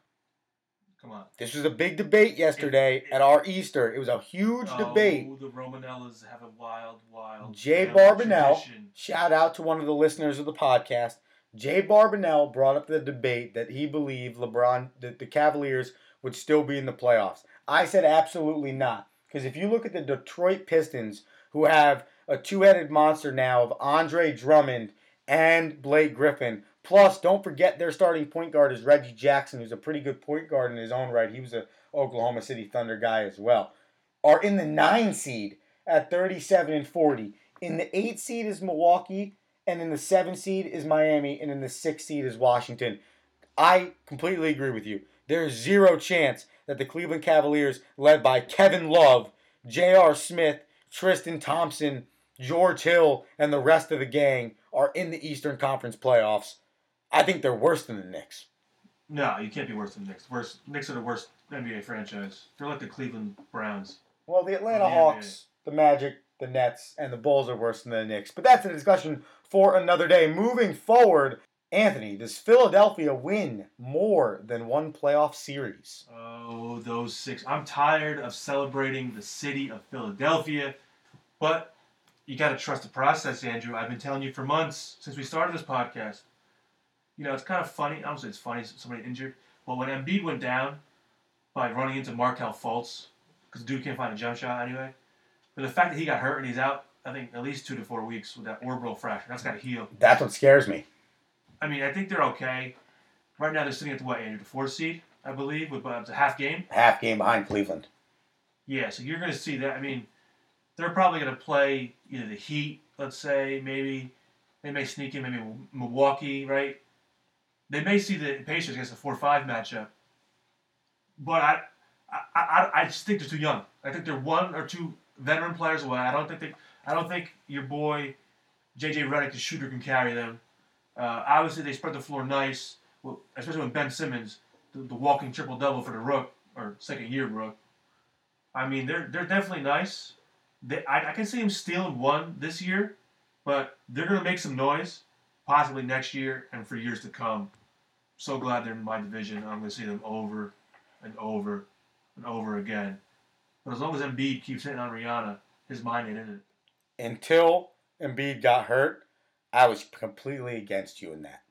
Come on. This was a big debate yesterday at our Easter. It was a huge oh, debate. Oh, the Romanellas have a wild, wild. Jay Barbanel, tradition. shout out to one of the listeners of the podcast. Jay Barbanel brought up the debate that he believed LeBron, that the Cavaliers would still be in the playoffs. I said absolutely not. Because if you look at the Detroit Pistons, who have a two headed monster now of Andre Drummond and Blake Griffin, plus don't forget their starting point guard is Reggie Jackson, who's a pretty good point guard in his own right. He was a Oklahoma City Thunder guy as well. Are in the nine seed at 37 and 40. In the eight seed is Milwaukee, and in the seven seed is Miami, and in the six seed is Washington. I completely agree with you. There's zero chance that the Cleveland Cavaliers, led by Kevin Love, J.R. Smith, Tristan Thompson, George Hill, and the rest of the gang, are in the Eastern Conference playoffs. I think they're worse than the Knicks. No, you can't be worse than the Knicks. Worse, Knicks are the worst NBA franchise. They're like the Cleveland Browns. Well, the Atlanta Yeah, Hawks, the Magic, the Nets, and the Bulls are worse than the Knicks. But that's a discussion for another day. Moving forward, Anthony, does Philadelphia win more than one playoff series? Oh, those six. I'm tired of celebrating the city of Philadelphia, but you got to trust the process, Andrew. I've been telling you for months since we started this podcast. You know, it's kind of funny. I don't say it's funny, somebody injured, but when Embiid went down by running into Markelle Fultz, because the dude can't find a jump shot anyway, but the fact that he got hurt and he's out, I think, at least two to four weeks with that orbital fracture, that's got to heal. That's what scares me. I mean, I think they're okay. Right now, they're sitting at the what, Andrew? The fourth seed, I believe, with uh, a half game. Half game behind Cleveland. Yeah, so you're going to see that. I mean, they're probably going to play either the Heat, let's say, maybe they may sneak in maybe Milwaukee, right? They may see the Pacers against a four-five matchup, but I, I, I, I just think they're too young. I think they're one or two veteran players away. I don't think they, I don't think your boy JJ Redick, the shooter, can carry them. Uh, obviously, they spread the floor nice, especially when Ben Simmons. the, the walking triple double for the Rook or second year Rook. I mean, they're they're definitely nice. They, I, I can see them stealing one this year, but they're gonna make some noise, possibly next year and for years to come. So glad they're in my division. I'm gonna see them over and over and over again. But as long as Embiid keeps hitting on Rihanna, his mind ain't in it. Until Embiid got hurt, I was completely against you in that.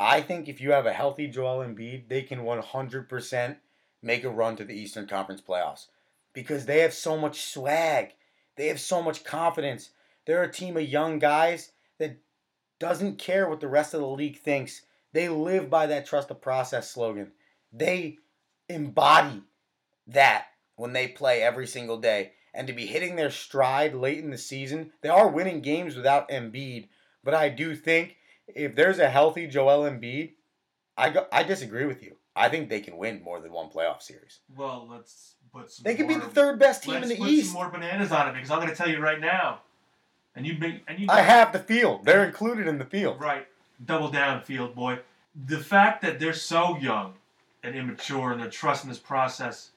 I think if you have a healthy Joel Embiid, they can 100% make a run to the Eastern Conference playoffs because they have so much swag. They have so much confidence. They're a team of young guys that doesn't care what the rest of the league thinks. They live by that trust the process slogan. They embody that when they play every single day. And to be hitting their stride late in the season, they are winning games without Embiid. But I do think if there's a healthy Joel Embiid, I go, I disagree with you. I think they can win more than one playoff series. Well, let's put some. They could be the third best team in let's the put East. some more bananas on it because I'm going to tell you right now, and you make and you I have the field. They're included in the field. right double down field boy. The fact that they're so young and immature and they're trusting this process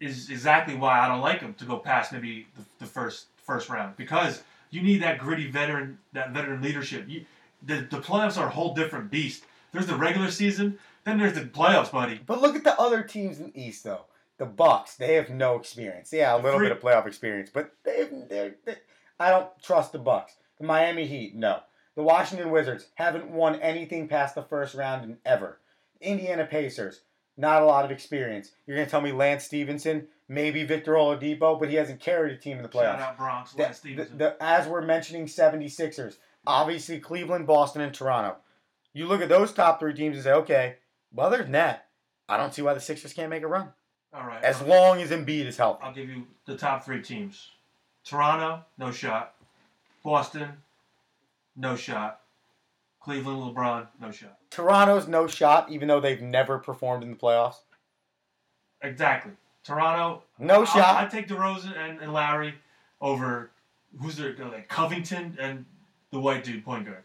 is exactly why I don't like them to go past maybe the, the first first round because you need that gritty veteran that veteran leadership. You, the the playoffs are a whole different beast. There's the regular season, then there's the playoffs, buddy. But look at the other teams in the East, though. The Bucks, they have no experience. Yeah, a little free- bit of playoff experience, but they, they're, they I don't trust the Bucks. The Miami Heat, no. The Washington Wizards haven't won anything past the first round in ever. Indiana Pacers, not a lot of experience. You're gonna tell me Lance Stephenson, maybe Victor Oladipo, but he hasn't carried a team in the playoffs. Shout out Bronx, Lance the- Stephenson. the- as we're mentioning 76ers, obviously Cleveland, Boston, and Toronto. You look at those top three teams and say, okay, well, other than that, I don't see why the Sixers can't make a run. All right. As long as Embiid is healthy. I'll give you the top three teams. Toronto, no shot. Boston, no shot. Cleveland, LeBron, no shot. Toronto's no shot, even though they've never performed in the playoffs. Exactly. Toronto, No I'll- shot. I'd take DeRozan and, and Lowry over who's their like Covington and the white dude point guard.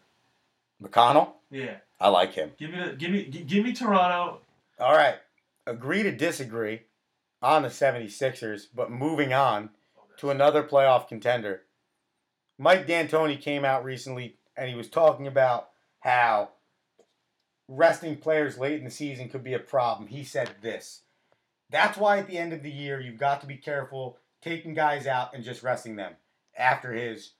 McConnell, Yeah, I like him. give me the give me give me Toronto. All right. Agree to disagree on the 76ers, but moving on to another playoff contender. Mike D'Antoni came out recently and he was talking about how resting players late in the season could be a problem. He said this. That's why at the end of the year you've got to be careful taking guys out and just resting them. After his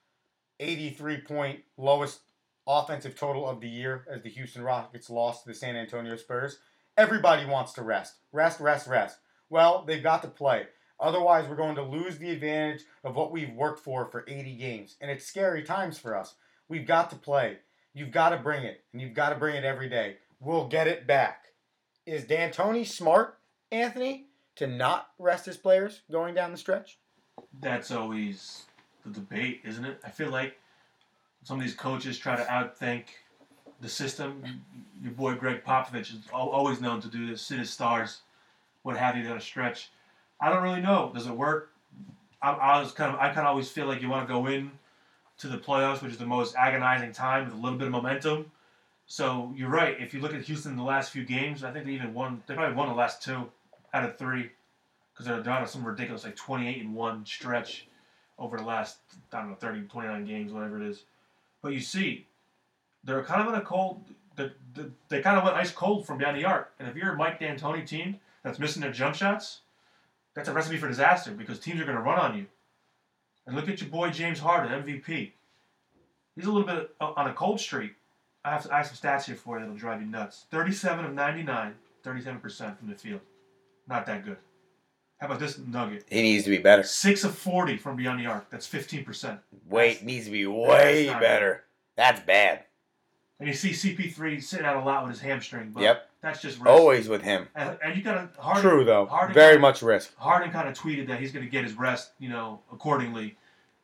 83 point lowest offensive total of the year as the Houston Rockets lost to the San Antonio Spurs, everybody wants to rest. Rest, rest, rest. Well, they've got to play. Otherwise, we're going to lose the advantage of what we've worked for for 80 games. And it's scary times for us. We've got to play. You've got to bring it, and you've got to bring it every day. We'll get it back. Is D'Antoni smart, Anthony, to not rest his players going down the stretch? That's always the debate, isn't it? I feel like some of these coaches try to outthink the system. Your boy Gregg Popovich is always known to do this, sit his stars, what have you, down a stretch. I don't really know. Does it work? I, I was kind of, I kind of always feel like you want to go in to the playoffs, which is the most agonizing time with a little bit of momentum. So you're right. If you look at Houston in the last few games, I think they even won. They probably won the last two out of three because they're down to some ridiculous like 28 and one stretch over the last I don't know 30, 29 games, whatever it is. But you see, they're kind of in a cold. They, they, they kind of went ice cold from behind the arc. And if you're a Mike D'Antoni team that's missing their jump shots, that's a recipe for disaster because teams are going to run on you. And look at your boy James Harden, MVP. He's a little bit uh, on a cold streak. I have, I have some stats here for you that'll drive you nuts. 37 of 99, 37% from the field. Not that good. How about this nugget? He needs to be better. 6 of 40 from beyond the arc. That's 15%. Wait, needs to be way That's better. That's bad. And you see CP3 sitting out a lot with his hamstring. But Yep. That's just risk. Always with him. And, and you got Harden. True, though. Harden Very kinda- much risk. Harden kind of tweeted that he's going to get his rest, you know, accordingly,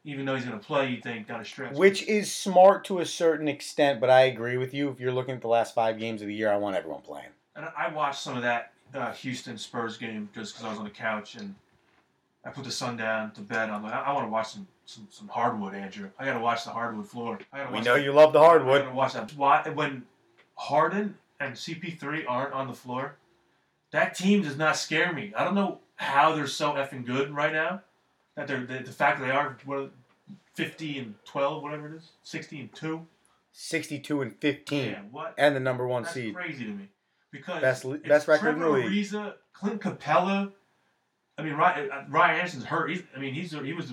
even though he's going to play. You think got a stretch. Which is smart to a certain extent, but I agree with you. If you're looking at the last five games of the year, I want everyone playing. And I watched some of that uh, Houston Spurs game just because I was on the couch and I put the sun down to bed. I'm like, I, want to watch some, some some hardwood, Andrew. I got to watch the hardwood floor. I gotta We watch know the- you love the hardwood. I gotta watch that. Why when Harden and CP3 aren't on the floor, that team does not scare me. I don't know how they're so effing good right now. That they're the, the fact that they are what, 50 and 12, whatever it is, 60 and 2. 62 and 15, Yeah, what? and the number one That's seed. crazy to me. Because Best best record in the Trevor league. Ariza, Clint Capela. I mean, Ryan, uh, Ryan Anderson's hurt. He's, I mean, he's he was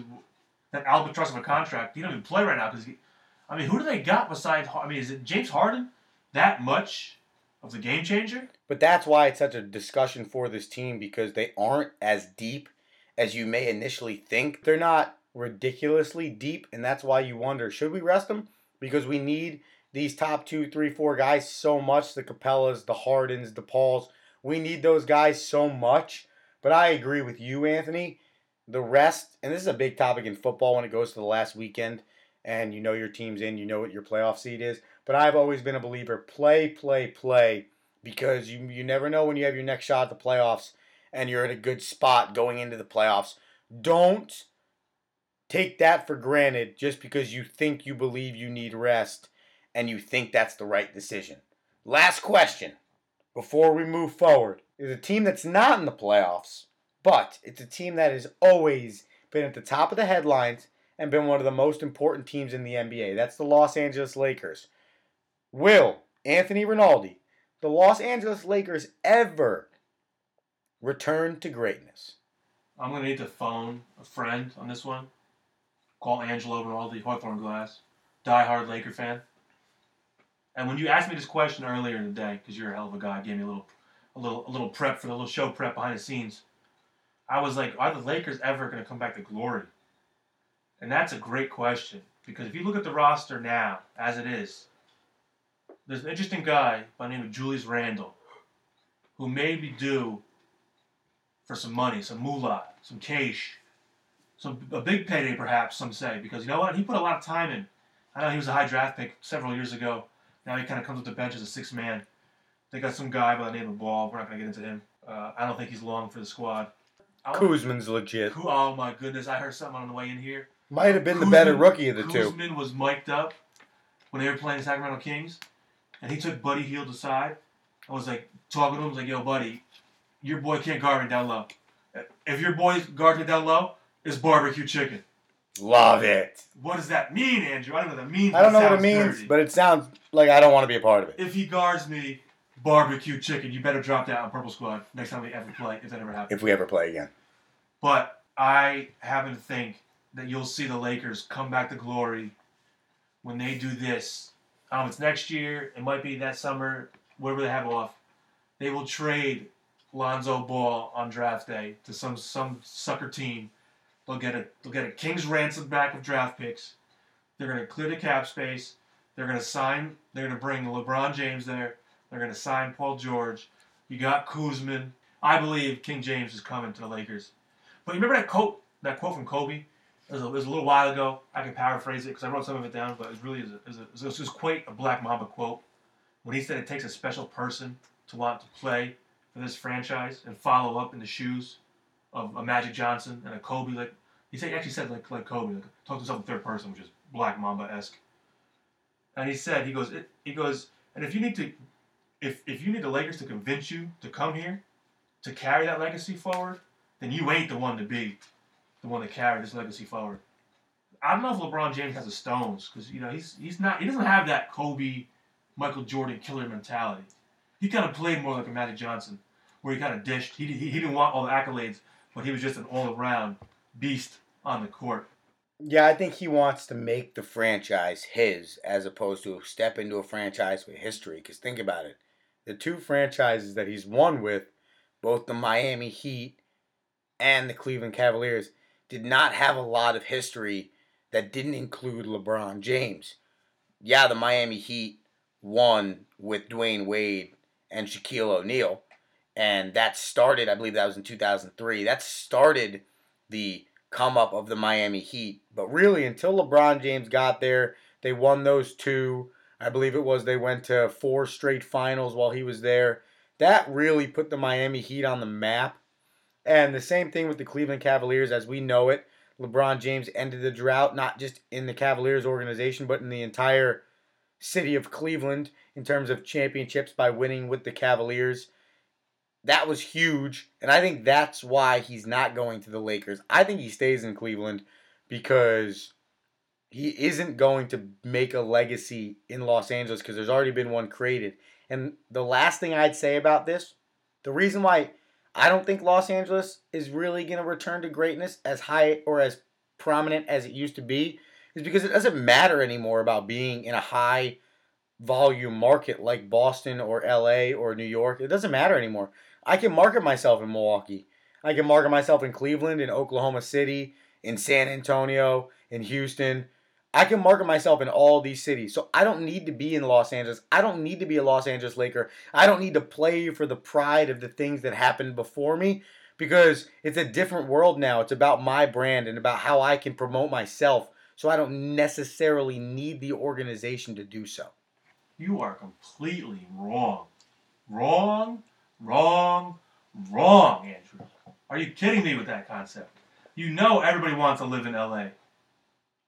that albatross of a contract. He don't even play right now because. I mean, who do they got besides? I mean, is it James Harden that much of the game changer? But that's why it's such a discussion for this team because they aren't as deep as you may initially think. They're not ridiculously deep, and that's why you wonder should we rest them? Because we need these top two, three, four guys so much the Capelas, the Hardens, the Pauls. We need those guys so much. But I agree with you, Anthony. The rest, and this is a big topic in football when it goes to the last weekend and you know your team's in, you know what your playoff seed is. But I've always been a believer play, play, play because you you never know when you have your next shot at the playoffs and you're in a good spot going into the playoffs. Don't take that for granted just because you think you believe you need rest and you think that's the right decision. Last question before we move forward is a team that's not in the playoffs, but it's a team that has always been at the top of the headlines and been one of the most important teams in the NBA. That's the Los Angeles Lakers. Will Anthony Rinaldi, the Los Angeles Lakers, ever return to greatness? I'm gonna need to phone a friend on this one. Call Angelo Rinaldi, Hawthorne Glass, diehard Laker fan. And when you asked me this question earlier in the day, because you're a hell of a guy, gave me a little, a little, a little prep for the little show prep behind the scenes. I was like, are the Lakers ever gonna come back to glory? And that's a great question because if you look at the roster now, as it is, there's an interesting guy by the name of Julius Randle, who may be due for some money, some moolah, some cash, some a big payday perhaps. Some say because you know what he put a lot of time in. I know he was a high draft pick several years ago. Now he kind of comes with the bench as a six man. They got some guy by the name of Ball. We're not gonna get into him. Uh, I don't think he's long for the squad. I Kuzman's legit. Ku- Oh my goodness! I heard something on the way in here. Might have been the better Kuzman- rookie of the two. Kuzman was mic'd up when they were playing the Sacramento Kings, and he took Buddy Hield aside. I was like talking to him, was like, "Yo, Buddy, your boy can't guard me down low. If your boy guards me down low, it's barbecue chicken." Love it. What does that mean, Andrew? I don't know what that means. I don't know what it means, dirty. but it sounds like I don't want to be a part of it. if he guards me, barbecue chicken, you better drop that on Purple Squad next time we ever play, if that ever happens. If we ever play again. But I happen to think that you'll see the Lakers come back to glory when they do this. Um, it's next year. It might be that summer, whatever they have off. They will trade Lonzo Ball on draft day to some some sucker team. They'll get a they'll get a king's ransom back of draft picks. They're gonna clear the cap space. They're gonna sign. They're gonna bring LeBron James there. They're gonna sign Paul George. You got Kuzman. I believe King James is coming to the Lakers. But you remember that quote, that quote from Kobe? It was a, it was a little while ago. I can paraphrase it because I wrote some of it down, but it really is a, is quite a Black Mamba quote when he said it takes a special person to want to play for this franchise and follow up in the shoes of a Magic Johnson and a Kobe. Like he said, he actually said like like Kobe, like talk to himself in third person, which is Black Mamba esque. And he said, he goes, it, he goes, and if you need to, if if you need the Lakers to convince you to come here to carry that legacy forward, then you ain't the one to be the one to carry this legacy forward. I don't know if LeBron James has the stones because you know he's he's not he doesn't have that Kobe, Michael Jordan killer mentality. He kind of played more like a Magic Johnson, where he kind of dished. He, he, he didn't want all the accolades, but he was just an all around beast on the court. Yeah, I think he wants to make the franchise his as opposed to step into a franchise with history. Because think about it the two franchises that he's won with, both the Miami Heat and the Cleveland Cavaliers, did not have a lot of history that didn't include LeBron James. Yeah, the Miami Heat won with Dwyane Wade and Shaquille O'Neal. And that started, I believe that was in 2003. That started the come up of the Miami Heat. But really, until LeBron James got there, they won those two. I believe it was they went to four straight finals while he was there. That really put the Miami Heat on the map. And the same thing with the Cleveland Cavaliers as we know it. LeBron James ended the drought, not just in the Cavaliers organization, but in the entire city of Cleveland in terms of championships by winning with the Cavaliers. That was huge, and I think that's why he's not going to the Lakers. I think he stays in Cleveland because he isn't going to make a legacy in Los Angeles because there's already been one created. And the last thing I'd say about this, the reason why I don't think Los Angeles is really going to return to greatness as high or as prominent as it used to be is because it doesn't matter anymore about being in a high volume market like Boston or LA or New York. It doesn't matter anymore. I can market myself in Milwaukee. I can market myself in Cleveland, in Oklahoma City, in San Antonio, in Houston. I can market myself in all these cities. So I don't need to be in Los Angeles. I don't need to be a Los Angeles Laker. I don't need to play for the pride of the things that happened before me because it's a different world now. It's about my brand and about how I can promote myself. So I don't necessarily need the organization to do so. You are completely wrong. Wrong, wrong, wrong, Andrew. Are you kidding me with that concept? You know everybody wants to live in LA. Ain't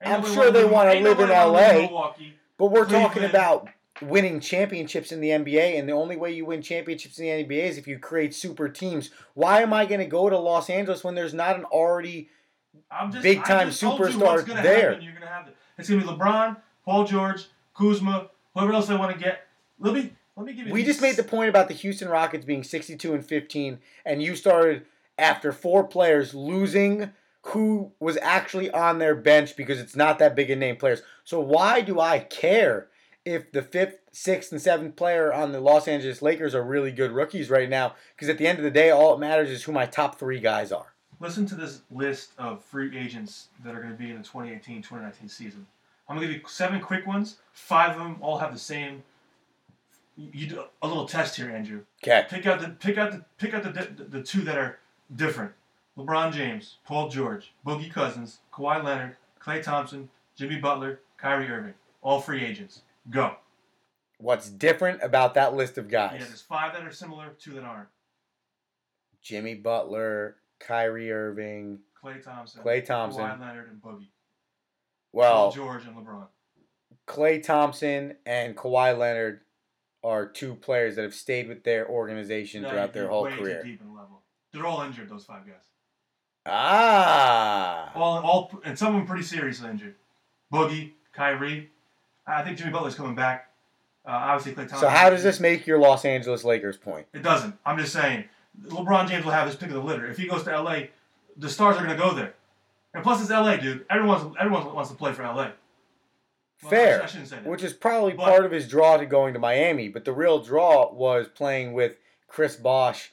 I'm sure they wanna ain't live in LA. But we're talking about winning championships in the NBA, and the only way you win championships in the NBA is if you create super teams. Why am I going to go to Los Angeles when there's not an already just, big time told you superstar there. Happen. You're gonna have it. It's gonna be LeBron, Paul George, Kuzma, whoever else they want to get. Let me let me give you. We just made the point about the Houston Rockets being 62 and 15, and you started after four players losing who was actually on their bench because it's not that big a name players. So why do I care if the fifth, sixth, and seventh player on the Los Angeles Lakers are really good rookies right now? Because at the end of the day, all it matters is who my top three guys are. Listen to this list of free agents that are going to be in the 2018-2019 season. I'm going to give you seven quick ones. Five of them all have the same. You do a little test here, Andrew. Okay. Pick out the pick out the pick out the the, the two that are different. LeBron James, Paul George, Boogie Cousins, Kawhi Leonard, Klay Thompson, Jimmy Butler, Kyrie Irving. All free agents. Go. What's different about that list of guys? Yeah, there's five that are similar, two that aren't. Jimmy Butler, Kyrie Irving. Klay Thompson, Klay Thompson. Kawhi Leonard, and Boogie. Well, Paul George and LeBron. Klay Thompson and Kawhi Leonard are two players that have stayed with their organization No, throughout their whole career. deep in level. They're all injured. Those five guys. Ah. All, all, and some of them pretty seriously injured. Boogie, Kyrie. I think Jimmy Butler's coming back. Uh, obviously, Klay Thompson. So how does this make your Los Angeles Lakers point? It doesn't. I'm just saying. LeBron James will have his pick of the litter. If he goes to LA, the stars are going to go there. And plus, it's LA, dude. Everyone, everyone wants to play for LA. Well, Fair. I shouldn't say that. Which is probably But- part of his draw to going to Miami, but the real draw was playing with Chris Bosh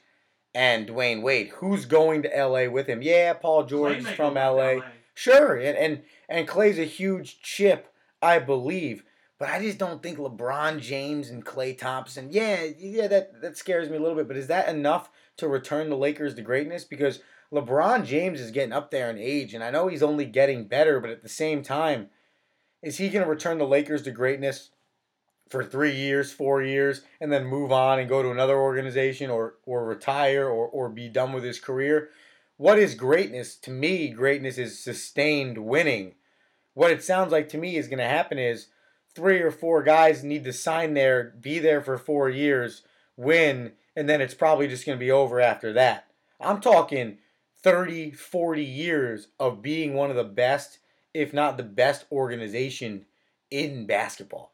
and Dwyane Wade. Who's going to LA with him? Yeah, Paul George is from to LA. Sure, and, and and Klay's a huge chip, I believe. But I just don't think LeBron James and Klay Thompson. Yeah, yeah, that that scares me a little bit. But is that enough to return the Lakers to greatness? Because LeBron James is getting up there in age, and I know he's only getting better. But at the same time, is he going to return the Lakers to greatness for three years, four years, and then move on and go to another organization, or or retire, or or be done with his career? What is greatness? To me, greatness is sustained winning. What it sounds like to me is going to happen is three or four guys need to sign there, be there for four years, win, and then it's probably just going to be over after that. I'm talking 30, 40 years of being one of the best, if not the best organization in basketball.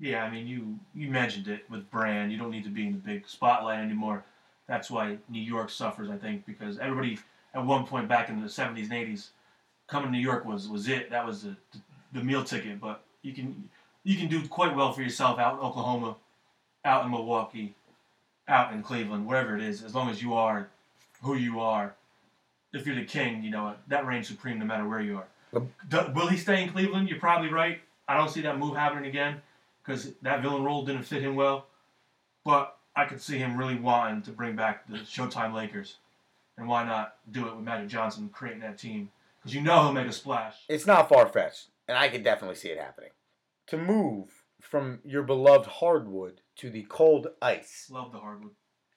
Yeah, I mean, you you mentioned it with brand. You don't need to be in the big spotlight anymore. That's why New York suffers, I think, because everybody at one point back in the '70s and '80s, coming to New York was was it. That was the the meal ticket. But you can you can do quite well for yourself out in Oklahoma, out in Milwaukee, out in Cleveland, wherever it is, as long as you are who you are. If you're the king, you know that reigns supreme no matter where you are. Will he stay in Cleveland? You're probably right. I don't see that move happening again because that villain role didn't fit him well. But I could see him really wanting to bring back the Showtime Lakers. And why not do it with Magic Johnson creating that team? Because you know he'll make a splash. It's not far fetched, and I could definitely see it happening. To move from your beloved hardwood to the cold ice. Love the hardwood.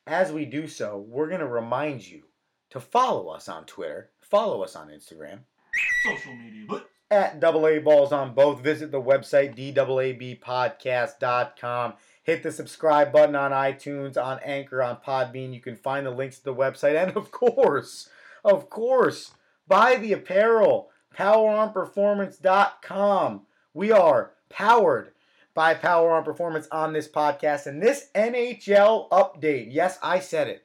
As we do so, we're going to remind you to follow us on Twitter, follow us on Instagram, Social media. But at double A balls on both. Visit the website, DAABpodcast.com. Hit the subscribe button on iTunes, on Anchor, on Podbean. You can find the links to the website. And of course, of course, buy the apparel. PowerOnPerformance.com. We are powered by Power On Performance on this podcast. And this NHL update, yes, I said it,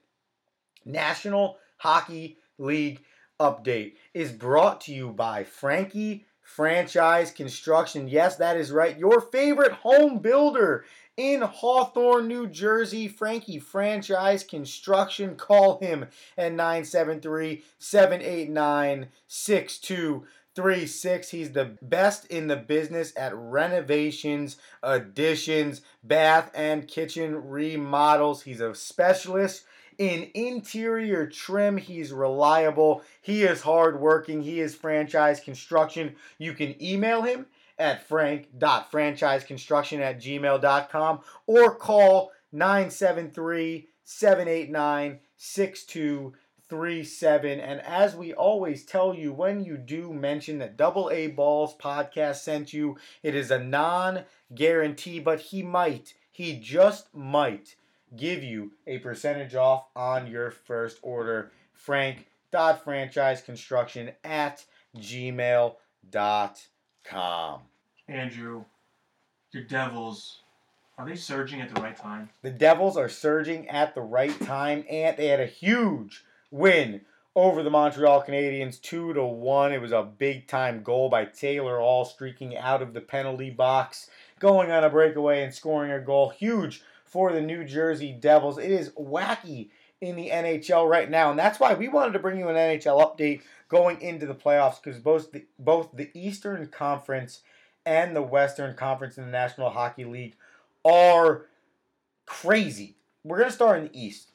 National Hockey League update is brought to you by Frankie Franchise Construction. Yes, that is right. Your favorite home builder in Hawthorne, New Jersey. Frankie Franchise Construction. Call him at 973 789 6236. He's the best in the business at renovations, additions, bath and kitchen remodels. He's a specialist in interior trim. He's reliable. He is hardworking. He is franchise construction. You can email him at frank.franchiseconstruction at gmail.com or call 973 789 6237. And as we always tell you, when you do mention that Double A Balls podcast sent you, it is a non guarantee, but he might, he just might give you a percentage off on your first order. Frank.franchiseconstruction at gmail.com. Andrew, your Devils, are they surging at the right time? The Devils are surging at the right time, and they had a huge win over the Montreal Canadiens, two to one. It was a big time goal by Taylor Hall streaking out of the penalty box, going on a breakaway and scoring a goal. Huge for the New Jersey Devils. It is wacky in the NHL right now, and that's why we wanted to bring you an NHL update going into the playoffs because both the both the Eastern Conference and the Western Conference in the National Hockey League are crazy. We're gonna start in the East.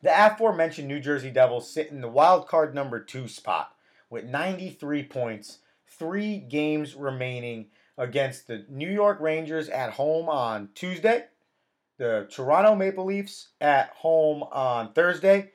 The aforementioned New Jersey Devils sit in the wild card number two spot with 93 points, three games remaining against the New York Rangers at home on Tuesday, the Toronto Maple Leafs at home on Thursday,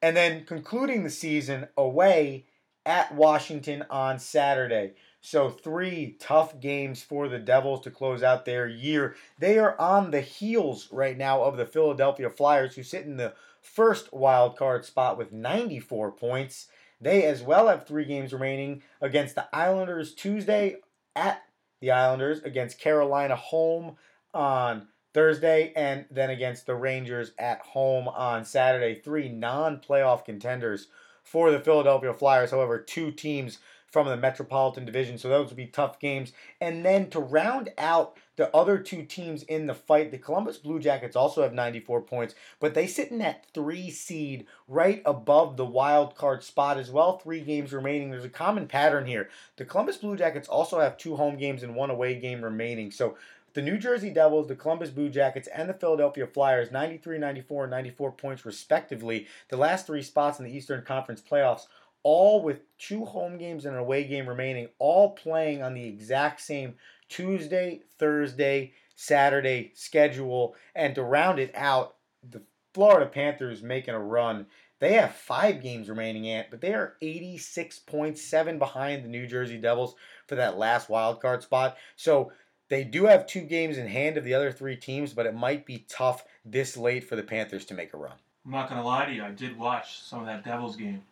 and then concluding the season away at Washington on Saturday. So, three tough games for the Devils to close out their year. They are on the heels right now of the Philadelphia Flyers, who sit in the first wild card spot with 94 points. They as well have three games remaining against the Islanders Tuesday at the Islanders, against Carolina home on Thursday, and then against the Rangers at home on Saturday. Three non playoff contenders for the Philadelphia Flyers. However, two teams from the Metropolitan Division, so those would be tough games. And then to round out the other two teams in the fight, the Columbus Blue Jackets also have 94 points, but they sit in that three seed right above the wild card spot as well. Three games remaining. There's a common pattern here. The Columbus Blue Jackets also have two home games and one away game remaining. So the New Jersey Devils, the Columbus Blue Jackets, and the Philadelphia Flyers, 93, 94, and 94 points respectively. The last three spots in the Eastern Conference playoffs, all with two home games and an away game remaining, all playing on the exact same Tuesday, Thursday, Saturday schedule. And to round it out, the Florida Panthers making a run. They have five games remaining, Ant, but they are 86.7 behind the New Jersey Devils for that last wild card spot. So they do have two games in hand of the other three teams, but it might be tough this late for the Panthers to make a run. I'm not gonna lie to you, I did watch some of that Devils game.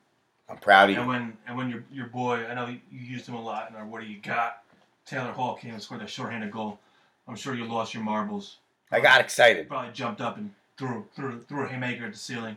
I'm proud of you. And when and when your your boy, I know you used him a lot in our What Do You Got? Taylor Hall came and scored that shorthanded goal. I'm sure you lost your marbles. I got excited. Probably jumped up and threw threw threw a haymaker at the ceiling.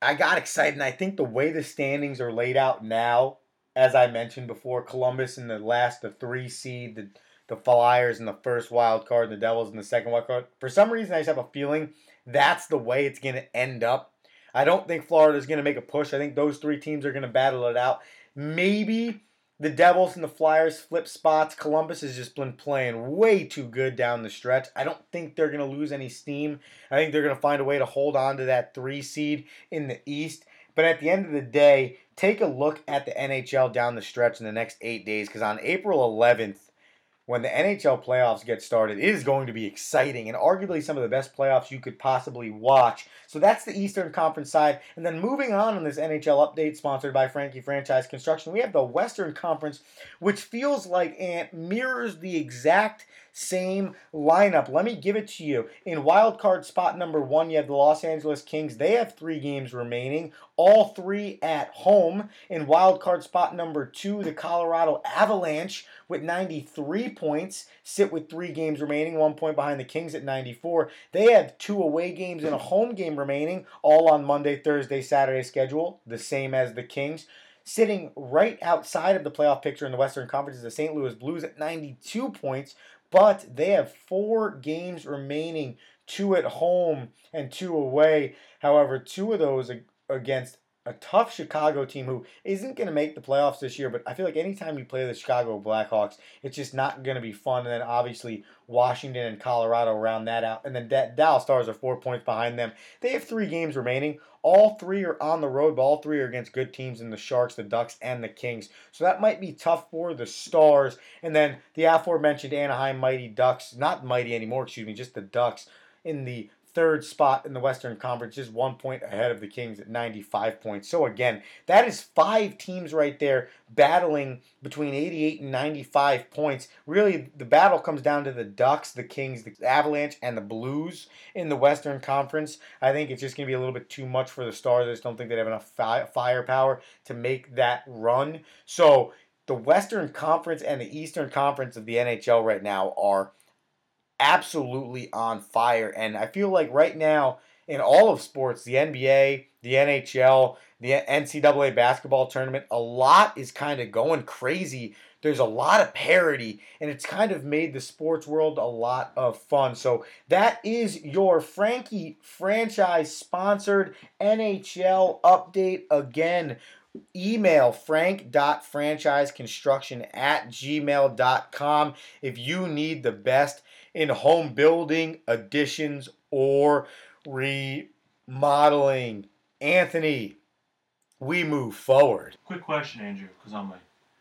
I got excited, and I think the way the standings are laid out now, as I mentioned before, Columbus in the last, the three seed, the the Flyers in the first wild card, the Devils in the second wild card. For some reason, I just have a feeling that's the way it's going to end up. I don't think Florida is going to make a push. I think those three teams are going to battle it out. Maybe the Devils and the Flyers flip spots. Columbus has just been playing way too good down the stretch. I don't think they're going to lose any steam. I think they're going to find a way to hold on to that three seed in the East. But at the end of the day, take a look at the NHL down the stretch in the next eight days because on April 11th, when the NHL playoffs get started, it is going to be exciting and arguably some of the best playoffs you could possibly watch. So that's the Eastern Conference side. And then moving on in this NHL update sponsored by Frankie Franchise Construction, we have the Western Conference, which feels like Ant mirrors the exact same lineup. Let me give it to you. In wild card spot number one, you have the Los Angeles Kings. They have three games remaining, all three at home. In wild card spot number two, the Colorado Avalanche with 93 points sit with three games remaining, one point behind the Kings at 94. They have two away games and a home game remaining, all on Monday, Thursday, Saturday schedule, the same as the Kings. Sitting right outside of the playoff picture in the Western Conference is the St. Louis Blues at 92 points, but they have four games remaining, two at home and two away. However, two of those against a tough Chicago team who isn't going to make the playoffs this year, but I feel like anytime you play the Chicago Blackhawks, it's just not going to be fun. And then obviously Washington and Colorado round that out. And then Dallas Stars are four points behind them. They have three games remaining. All three are on the road, but all three are against good teams in the Sharks, the Ducks, and the Kings. So that might be tough for the Stars. And then the aforementioned Anaheim Mighty Ducks, not Mighty anymore, excuse me, just the Ducks in the third spot in the Western Conference, just one point ahead of the Kings at 95 points. So again, that is five teams right there battling between 88 and 95 points. Really, the battle comes down to the Ducks, the Kings, the Avalanche, and the Blues in the Western Conference. I think it's just going to be a little bit too much for the Stars. I just don't think they have enough fi- firepower to make that run. So the Western Conference and the Eastern Conference of the NHL right now are absolutely on fire. And I feel like right now, in all of sports, the NBA, the NHL, the NCAA basketball tournament, a lot is kind of going crazy. There's a lot of parity, and it's kind of made the sports world a lot of fun. So that is your Frankie franchise sponsored NHL update again email frank.franchiseconstruction at gmail.com if you need the best in home building, additions, or remodeling. Anthony, we move forward. Quick question, Andrew, because I'm a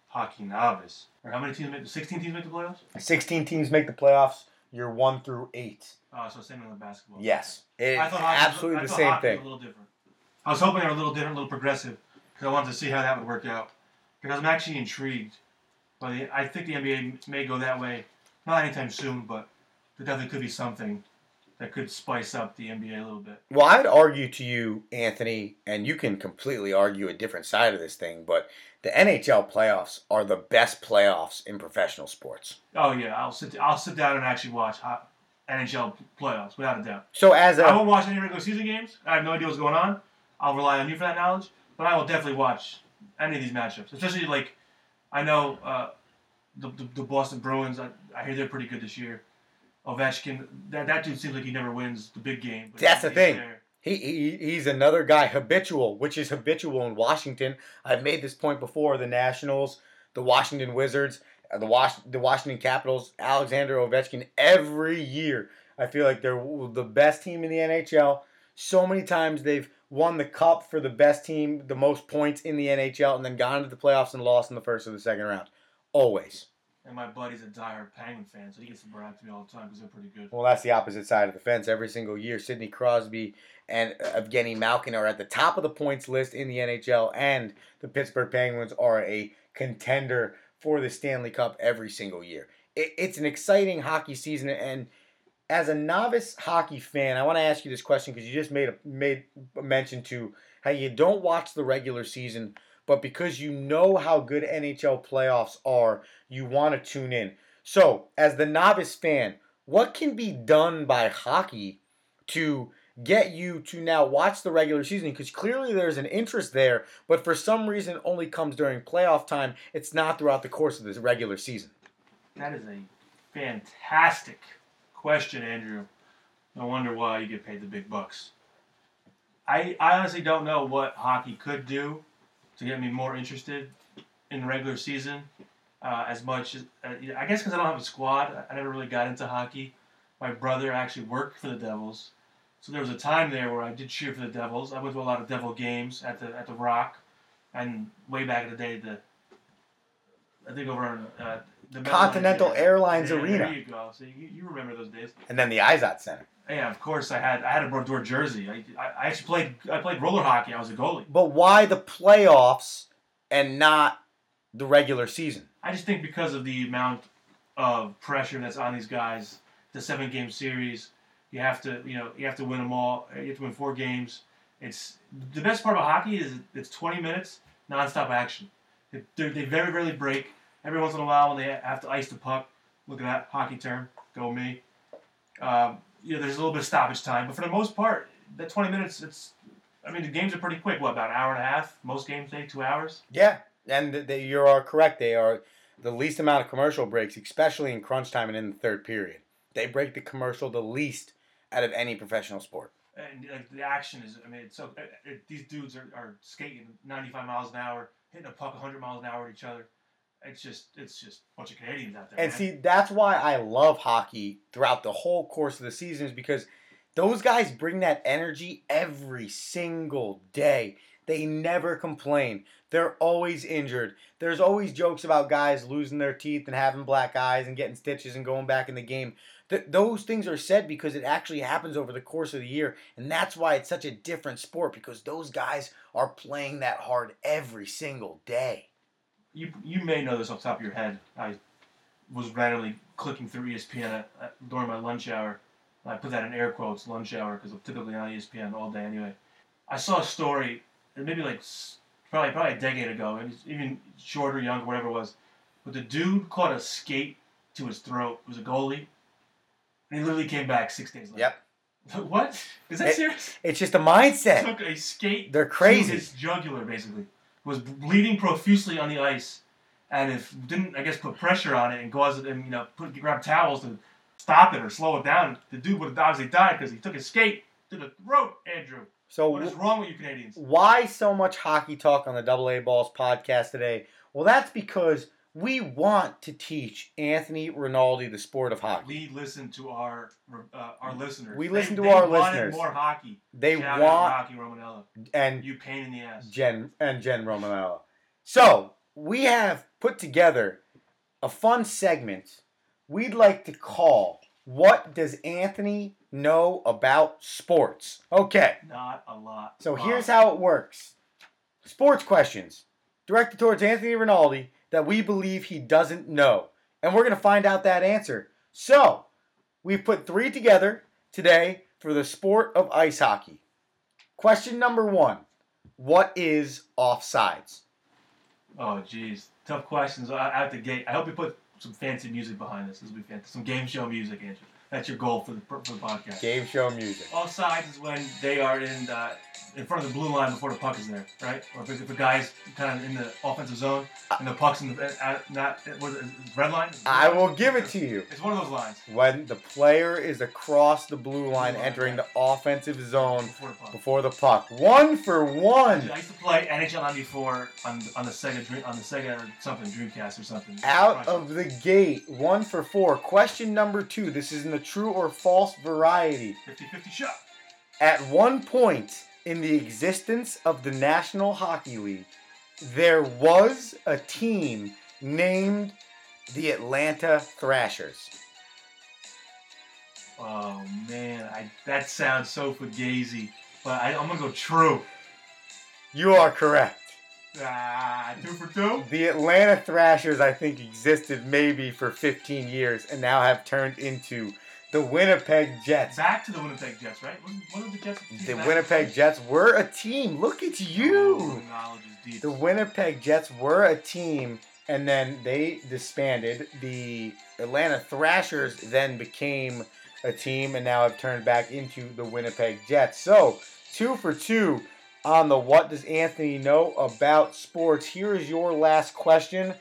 hockey novice. Or how many teams make? the 16 teams make the playoffs? 16 teams make the playoffs. You're one through eight. Oh, so same with the basketball. Yes, it's I thought absolutely was, the I same thought hockey thing. Was a little different. I was hoping they were a little different, a little progressive, because I wanted to see how that would work out. Because I'm actually intrigued. But I think the NBA may go that way, not anytime soon, but there definitely could be something that could spice up the NBA a little bit. Well, I'd argue to you, Anthony, and you can completely argue a different side of this thing, but the NHL playoffs are the best playoffs in professional sports. Oh yeah, I'll sit. I'll sit down and actually watch NHL playoffs without a doubt. So as I won't watch any regular season games. I have no idea what's going on. I'll rely on you for that knowledge, but I will definitely watch any of these matchups, especially like I know uh, the, the the Boston Bruins. I, I hear they're pretty good this year. Ovechkin, that that dude seems like he never wins the big game. That's the thing. there. He, he he's another guy habitual, which is habitual in Washington. I've made this point before. The Nationals, the Washington Wizards, uh, the Wash the Washington Capitals, Alexander Ovechkin. Every year, I feel like they're the best team in the NHL. So many times they've won the cup for the best team, the most points in the NHL, and then gone to the playoffs and lost in the first or the second round. Always. And my buddy's a diehard Penguin fan, so he gets to brag to me all the time because they're pretty good. Well, that's the opposite side of the fence every single year. Sidney Crosby and uh, Evgeny Malkin are at the top of the points list in the NHL, and the Pittsburgh Penguins are a contender for the Stanley Cup every single year. It, it's an exciting hockey season, and as a novice hockey fan, I want to ask you this question because you just made a made a mention to how you don't watch the regular season, but because you know how good NHL playoffs are, you want to tune in. So, as the novice fan, what can be done by hockey to get you to now watch the regular season? Because clearly there's an interest there, but for some reason only comes during playoff time. It's not throughout the course of this regular season. That is a fantastic question, Andrew. No wonder why you get paid the big bucks. I, I honestly don't know what hockey could do to get me more interested in the regular season. Uh, as much as uh, I guess because I don't have a squad, I never really got into hockey. My brother actually worked for the Devils, so there was a time there where I did cheer for the Devils. I went to a lot of Devil games at the at the Rock, and way back in the day, the I think over on uh, the Continental Airlines Yeah, Arena. There you go. So you, you remember those days? And then the Izod Center. Yeah, of course. I had I had a Brodeur jersey. I, I, I actually played I played roller hockey. I was a goalie. But why the playoffs and not the regular season? I just think because of the amount of pressure that's on these guys. The seven game series, you have to you know you have to win them all. You have to win four games. It's the best part about hockey is it's 20 minutes nonstop action. They, they they very rarely break. Every once in a while when they have to ice the puck, look at that hockey term, go me. Um, you know, there's a little bit of stoppage time, but for the most part, that 20 minutes, it's. I mean, the games are pretty quick. What about an hour and a half? Most games take two hours. Yeah, and they, you are correct. They are the least amount of commercial breaks, especially in crunch time and in the third period. They break the commercial the least out of any professional sport. and like the action is I mean so it, it, these dudes are, are skating 95 miles an hour hitting a puck 100 miles an hour at each other it's just it's just a bunch of Canadians out there And man. see, that's why I love hockey throughout the whole course of the season is because those guys bring that energy every single day. They never complain. They're always injured. There's always jokes about guys losing their teeth and having black eyes and getting stitches and going back in the game. Th- those things are said because it actually happens over the course of the year. And that's why it's such a different sport because those guys are playing that hard every single day. You you may know this off the top of your head. I was randomly clicking through ESPN at, uh, at, uh, during my lunch hour. I put that in air quotes lunch hour because I'm typically on ESPN all day anyway. I saw a story maybe like probably probably a decade ago and even shorter young whatever it was but the dude caught a skate to his throat. It was a goalie. And he literally came back six days later. Yep. what? Is that It- serious? It's just a mindset. took a skate They're to crazy. his jugular basically was bleeding profusely on the ice. And if didn't I guess put pressure on it and cause it and you know put grab towels to stop it or slow it down the dude would have obviously died because he took his skate to the throat Andrew. So what is wrong with you Canadians? Why so much hockey talk on the Double A Balls podcast today? Well, that's because we want to teach Anthony Rinaldi the sport of hockey. we listen to our uh, our listeners We They- listen to they our listeners. more hockey They Shout out want Rocky Romanella and you pain in the ass Jen and Jen Romanella. So we have put together a fun segment we'd like to call "What Does Anthony Know About Sports?" Okay. not a lot So here's how it works sports questions directed towards Anthony Rinaldi that we believe he doesn't know. And we're going to find out that answer. So we've put three together today for the sport of ice hockey. Question number one What is offsides? Oh, jeez. Tough questions out the gate. I hope you put some fancy music behind this. This will be fantastic. Some game show music, Andrew. That's your goal for the, for the podcast. Game show music. Offsides is when they are in uh, in front of the blue line before the puck is there, right? Or if, if a guy's kind of in the offensive zone and the puck's in the uh, not what is it, red line. I will give it to you. It's one of those lines When the player is across the blue line entering the offensive zone before the puck. before the puck. One for one. I used to play NHL '94 on on the Sega Dream, on the Sega or something Dreamcast or something. Out of the gate, one for four. Question number two. This is in the true or false variety. 50-50 shot. At one point in the existence of the National Hockey League, there was a team named the Atlanta Thrashers. Oh man, I that sounds so fugazi, but I, I'm gonna go true. You are correct. Ah, two for two. The Atlanta Thrashers, I think, existed maybe for 15 years and now have turned into the Winnipeg Jets. Back to the Winnipeg Jets, right? One of the Jets? The Winnipeg Jets were a team. Look at Oh, you. The Winnipeg Jets were a team, and then they disbanded. The Atlanta Thrashers then became a team, and now have turned back into the Winnipeg Jets. So, two for two on the What Does Anthony Know About Sports? Here is your last question.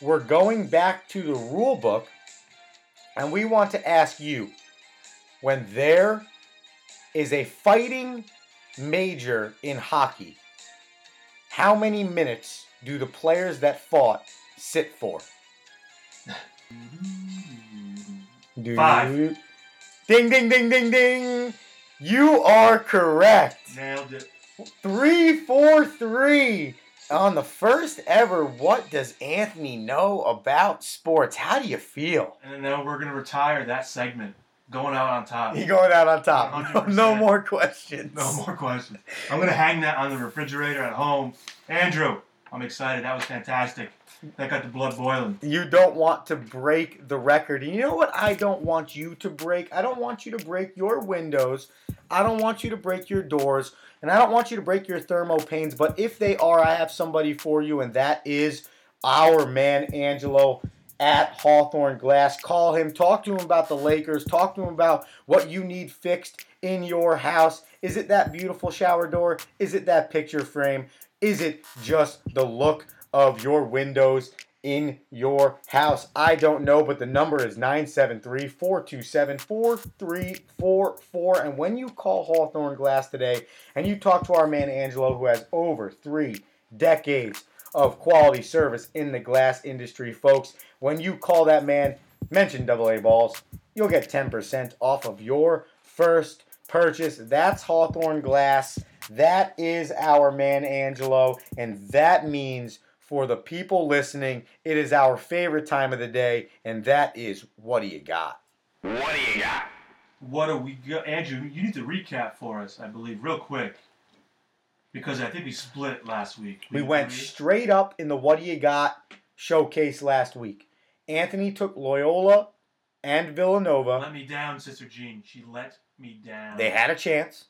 We're going back to the rule book, and we want to ask you when there is a fighting major in hockey, how many minutes do the players that fought sit for? Do Five. you- Ding, ding, ding, ding, ding. You are correct. Nailed it. Three, four, three. On the first ever, what does Anthony know about sports? How do you feel? And now we're gonna retire that segment, going out on top. You going out on top? No, no more questions. No more questions. I'm gonna hang that on the refrigerator at home. Andrew, I'm excited. That was fantastic. That got the blood boiling. You don't want to break the record. And you know what I don't want you to break? I don't want you to break your windows. I don't want you to break your doors. And I don't want you to break your thermo panes. But if they are, I have somebody for you, and that is our man, Angelo at Hawthorne Glass. Call him, talk to him about the Lakers, talk to him about what you need fixed in your house. Is it that beautiful shower door? Is it that picture frame? Is it just the look of your windows in your house? I don't know, but the number is 973 427 4344. And when you call Hawthorne Glass today and you talk to our man Angelo, who has over three decades of quality service in the glass industry, folks, when you call that man, mention double A balls, you'll get 10% off of your first purchase. That's Hawthorne Glass. That is our man Angelo, and that means for the people listening, it is our favorite time of the day, and that is what do you got? What do you got? What do we got? Andrew, you need to recap for us, I believe, real quick. Because I think we split last week. We went agree? straight up in the what do you got showcase last week. Anthony took Loyola and Villanova. Let me down, Sister Jean. She let me down. They had a chance,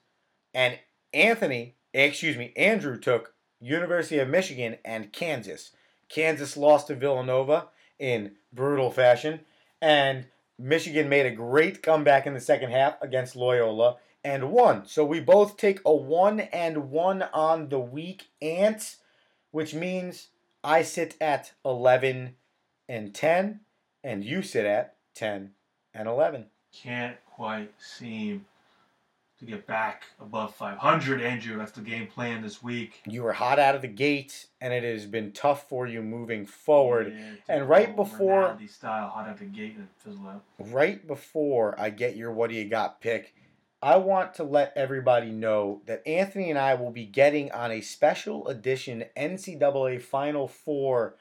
and Anthony, excuse me, Andrew took University of Michigan and Kansas. Kansas lost to Villanova in brutal fashion, and Michigan made a great comeback in the second half against Loyola and won. So we both take a one and one on the week, ants, which means I sit at eleven and ten, and you sit at ten and eleven. Can't quite seem to get back above 500, Andrew. That's the game plan this week. You were hot out of the gate, and it has been tough for you moving forward. Yeah, And right before- style, hot out the gate and fizzle out. Right before I get your what do you got pick, I want to let everybody know that Anthony and I will be getting on a special edition NCAA Final Four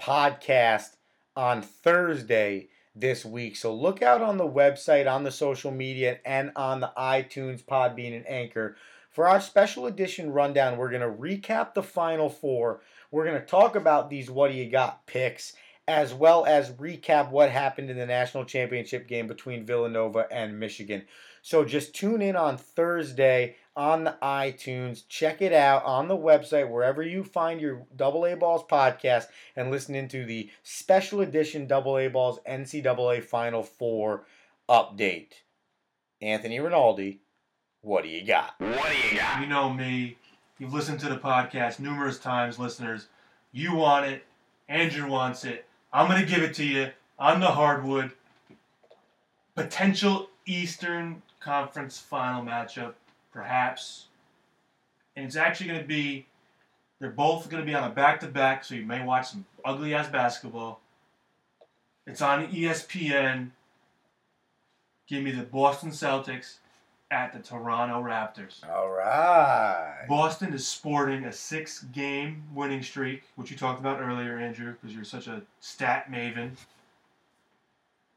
podcast on Thursday this week. So look out on the website, on the social media, and on the iTunes, Podbean, and Anchor. For our special edition rundown, we're going to recap the Final Four. We're going to talk about these What Do You Got picks, as well as recap what happened in the national championship game between Villanova and Michigan. So just tune in on Thursday on the iTunes. Check it out on the website, wherever you find your Double A Balls podcast, and listen into the special edition Double A Balls NCAA Final Four update. Anthony Rinaldi, what do you got? What do you got? You know me. You've listened to the podcast numerous times, listeners. You want it. Andrew wants it. I'm going to give it to you on the hardwood. Potential Eastern Conference final matchup, perhaps. And it's actually going to be, they're both going to be on a back to back, so you may watch some ugly ass basketball. It's on ESPN. Give me the Boston Celtics at the Toronto Raptors. All right. Boston is sporting a six game winning streak, which you talked about earlier, Andrew, because you're such a stat maven.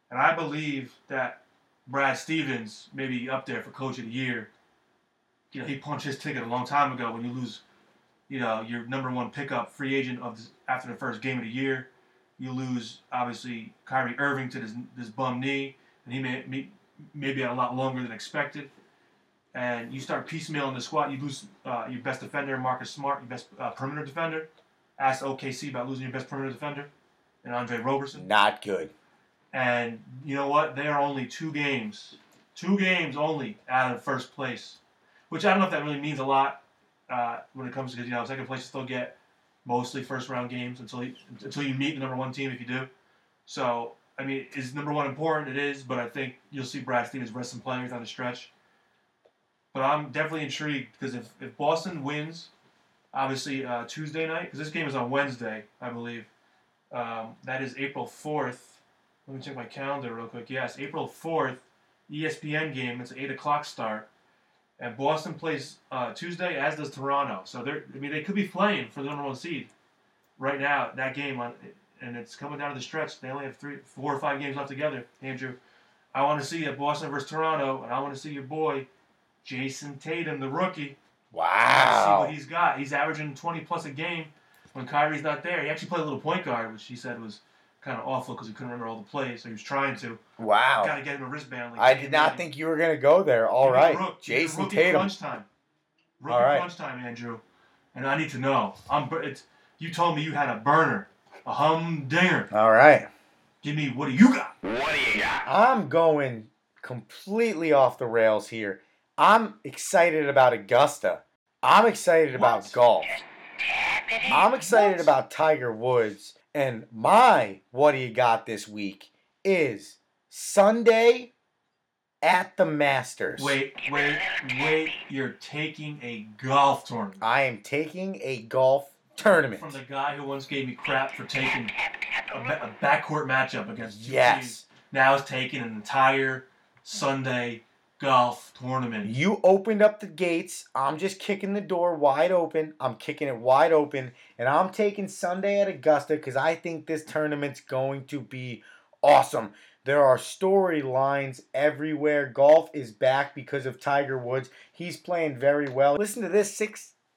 And I believe that Brad Stevens may be up there for coach of the year. You know, he punched his ticket a long time ago when you lose, you know, your number one pickup free agent of this, after the first game of the year. You lose, obviously, Kyrie Irving to this, this bum knee, and he may, may, maybe a lot longer than expected and you start piecemealing the squad, you lose uh, your best defender, Marcus Smart, your best uh, perimeter defender. Ask OKC about losing your best perimeter defender, and Andre Roberson. Not good. And you know what? They are only two games, two games only out of first place, which I don't know if that really means a lot uh, when it comes to because you know second place you still get mostly first round games until you, until you meet the number one team if you do. So I mean, is number one important? It is, but I think you'll see Brad Stevens rest some players on the stretch. But I'm definitely intrigued because if, if Boston wins, obviously uh, Tuesday night, because this game is on Wednesday, I believe. Um, that is April 4th. Let me check my calendar real quick. Yes, April 4th, E ESPN game. It's an 8 o'clock start. And Boston plays uh, Tuesday, as does Toronto. So they're, I mean, they could be playing for the number one seed right now, that game. on, And it's coming down to the stretch. They only have three, four or five games left together, Andrew. I want to see a Boston versus Toronto, and I want to see your boy, Jayson Tatum, the rookie. Wow. See what he's got. He's averaging 20 plus a game. when Kyrie's not there. He actually played a little point guard, which he said was kind of awful because he couldn't remember all the plays, so he was trying to. Wow. Got to get him a wristband. Like I did not Manning. think you were gonna go there. All Give right, Rook. Jayson rookie Tatum. Crunch time. Rookie All right. crunch time, Andrew. And I need to know. I'm. bur- It's. You told me you had a burner, a humdinger. All right. Give me what do you got? What do you got? I'm going completely off the rails here. I'm excited about Augusta. I'm excited about golf. I'm excited about Tiger Woods. And my what do you got this week is Sunday at the Masters. Wait, wait, wait. You're taking a golf tournament I am taking a golf tournament. from the guy who once gave me crap for taking a, a backcourt matchup against two Yes. teams. Now is taking an entire Sunday golf tournament. You opened up the gates. I'm just kicking the door wide open. I'm kicking it wide open. And I'm taking Sunday at Augusta because I think this tournament's going to be awesome. There are storylines everywhere. Golf is back because of Tiger Woods. He's playing very well. Listen to this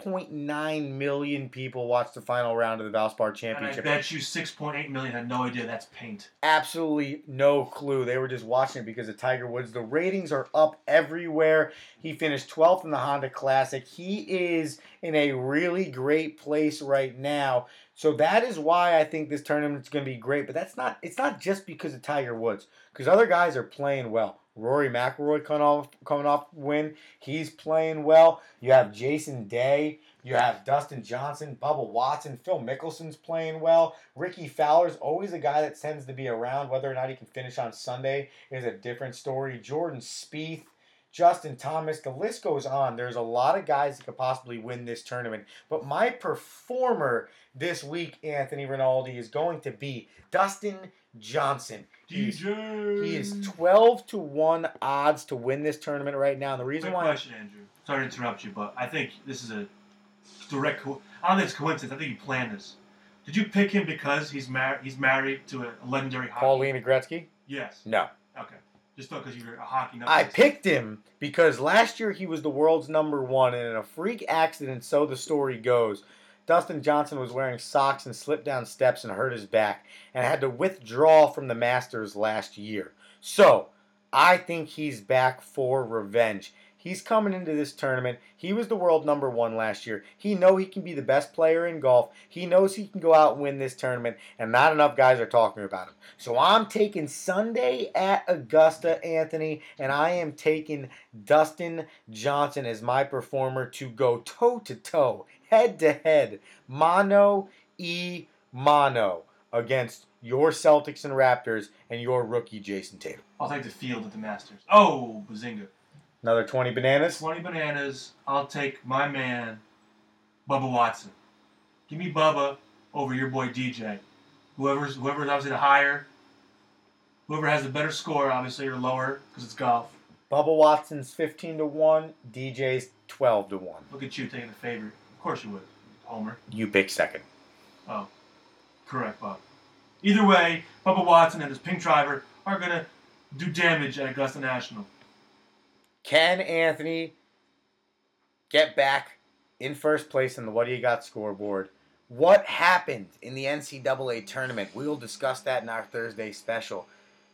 6.9 million people watched the final round of the Valspar And I Championship. bet you 6.8 million had no idea that's paint. absolutely no clue. They were just watching it because of Tiger Woods. The ratings are up everywhere. He finished 12th in the Honda Classic. He is in a really great place right now. So that is why I think this tournament's going to be great. But that's not it's not just because of Tiger Woods because other guys are playing well. Rory McIlroy coming off coming off win. He's playing well. You have Jason Day. You have Dustin Johnson, Bubba Watson, Phil Mickelson's playing well. Rickie Fowler's always a guy that tends to be around. Whether or not he can finish on Sunday is a different story. Jordan Spieth, Justin Thomas, the list goes on. There's a lot of guys that could possibly win this tournament. But my performer this week, Anthony Rinaldi, is going to be Dustin Johnson. DJ. He is 12 to 1 odds to win this tournament right now. And the reason Quick why question, Andrew. Sorry to interrupt you, but I think this is a direct. Co- I don't think it's coincidence. I think you planned this. Did you pick him because he's married? He's married to a legendary hockey. Paulina Gretzky? Yes. No. Okay. Just because you're a hockey nut. I picked him because last year he was the world's number one, and in a freak accident, so the story goes, Dustin Johnson was wearing socks and slipped down steps and hurt his back and had to withdraw from the Masters last year. So, I think he's back for revenge. He's coming into this tournament. He was the world number one last year. He know he can be the best player in golf. He knows he can go out and win this tournament, and not enough guys are talking about him. So I'm taking Sunday at Augusta, Anthony, and I am taking Dustin Johnson as my performer to go toe to toe, head to head, mano e mano against your Celtics and Raptors and your rookie Jayson Tatum. I'll take the field at the Masters. Oh, bazinga! Another 20 bananas. Twenty bananas. I'll take my man, Bubba Watson. Give me Bubba over your boy DJ. Whoever's whoever's obviously the higher. Whoever has the better score, obviously, or lower, because it's golf. Bubba Watson's 15 to 1, DJ's 12 to 1. Look at you taking the favorite. Of course you would, Homer. You pick second. Oh, correct, Bob. Either way, Bubba Watson and his pink driver are gonna do damage at Augusta National. Can Anthony get back in first place in the What Do You Got scoreboard? What happened in the NCAA tournament? We will discuss that in our Thursday special.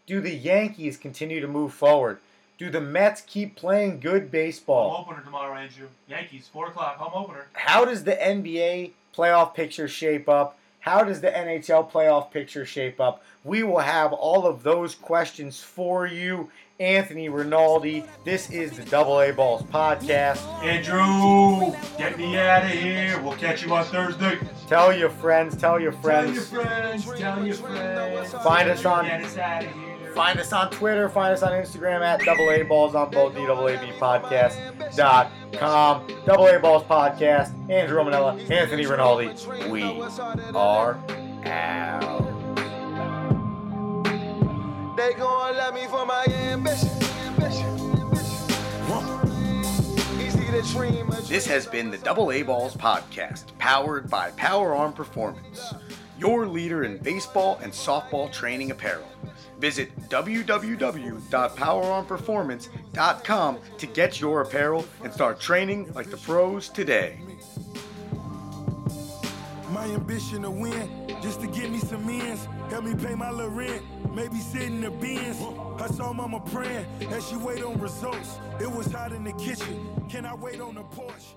Do the Yankees continue to move forward? Do the Mets keep playing good baseball? Home opener tomorrow, Andrew. Yankees, four o'clock. Home opener. How does the NBA playoff picture shape up? How does the NHL playoff picture shape up? We will have all of those questions for you. Anthony Rinaldi, this is the Double A Balls podcast. Andrew, get me out of here. We'll catch you on Thursday. Tell your friends, tell your friends. Tell your friends. friends. Tell your friends. Find us on Get us out of here. Find us on Twitter, find us on Instagram at double A balls on both DAAB podcast.com. Double A Balls Podcast, Andrew Romanella, Anthony Rinaldi. We are out. They gon' love me for my ambition. Easy to dream of This has been the Double A Balls podcast, powered by Power Arm Performance, your leader in baseball and softball training apparel. Visit www.powerarmperformance.com to get your apparel and start training like the pros today. my ambition to win, just to get me some ends. Help me pay my little rent, maybe sit in the bins. I saw mama praying as she wait on results. It was hot in the kitchen. Can I wait on the porch?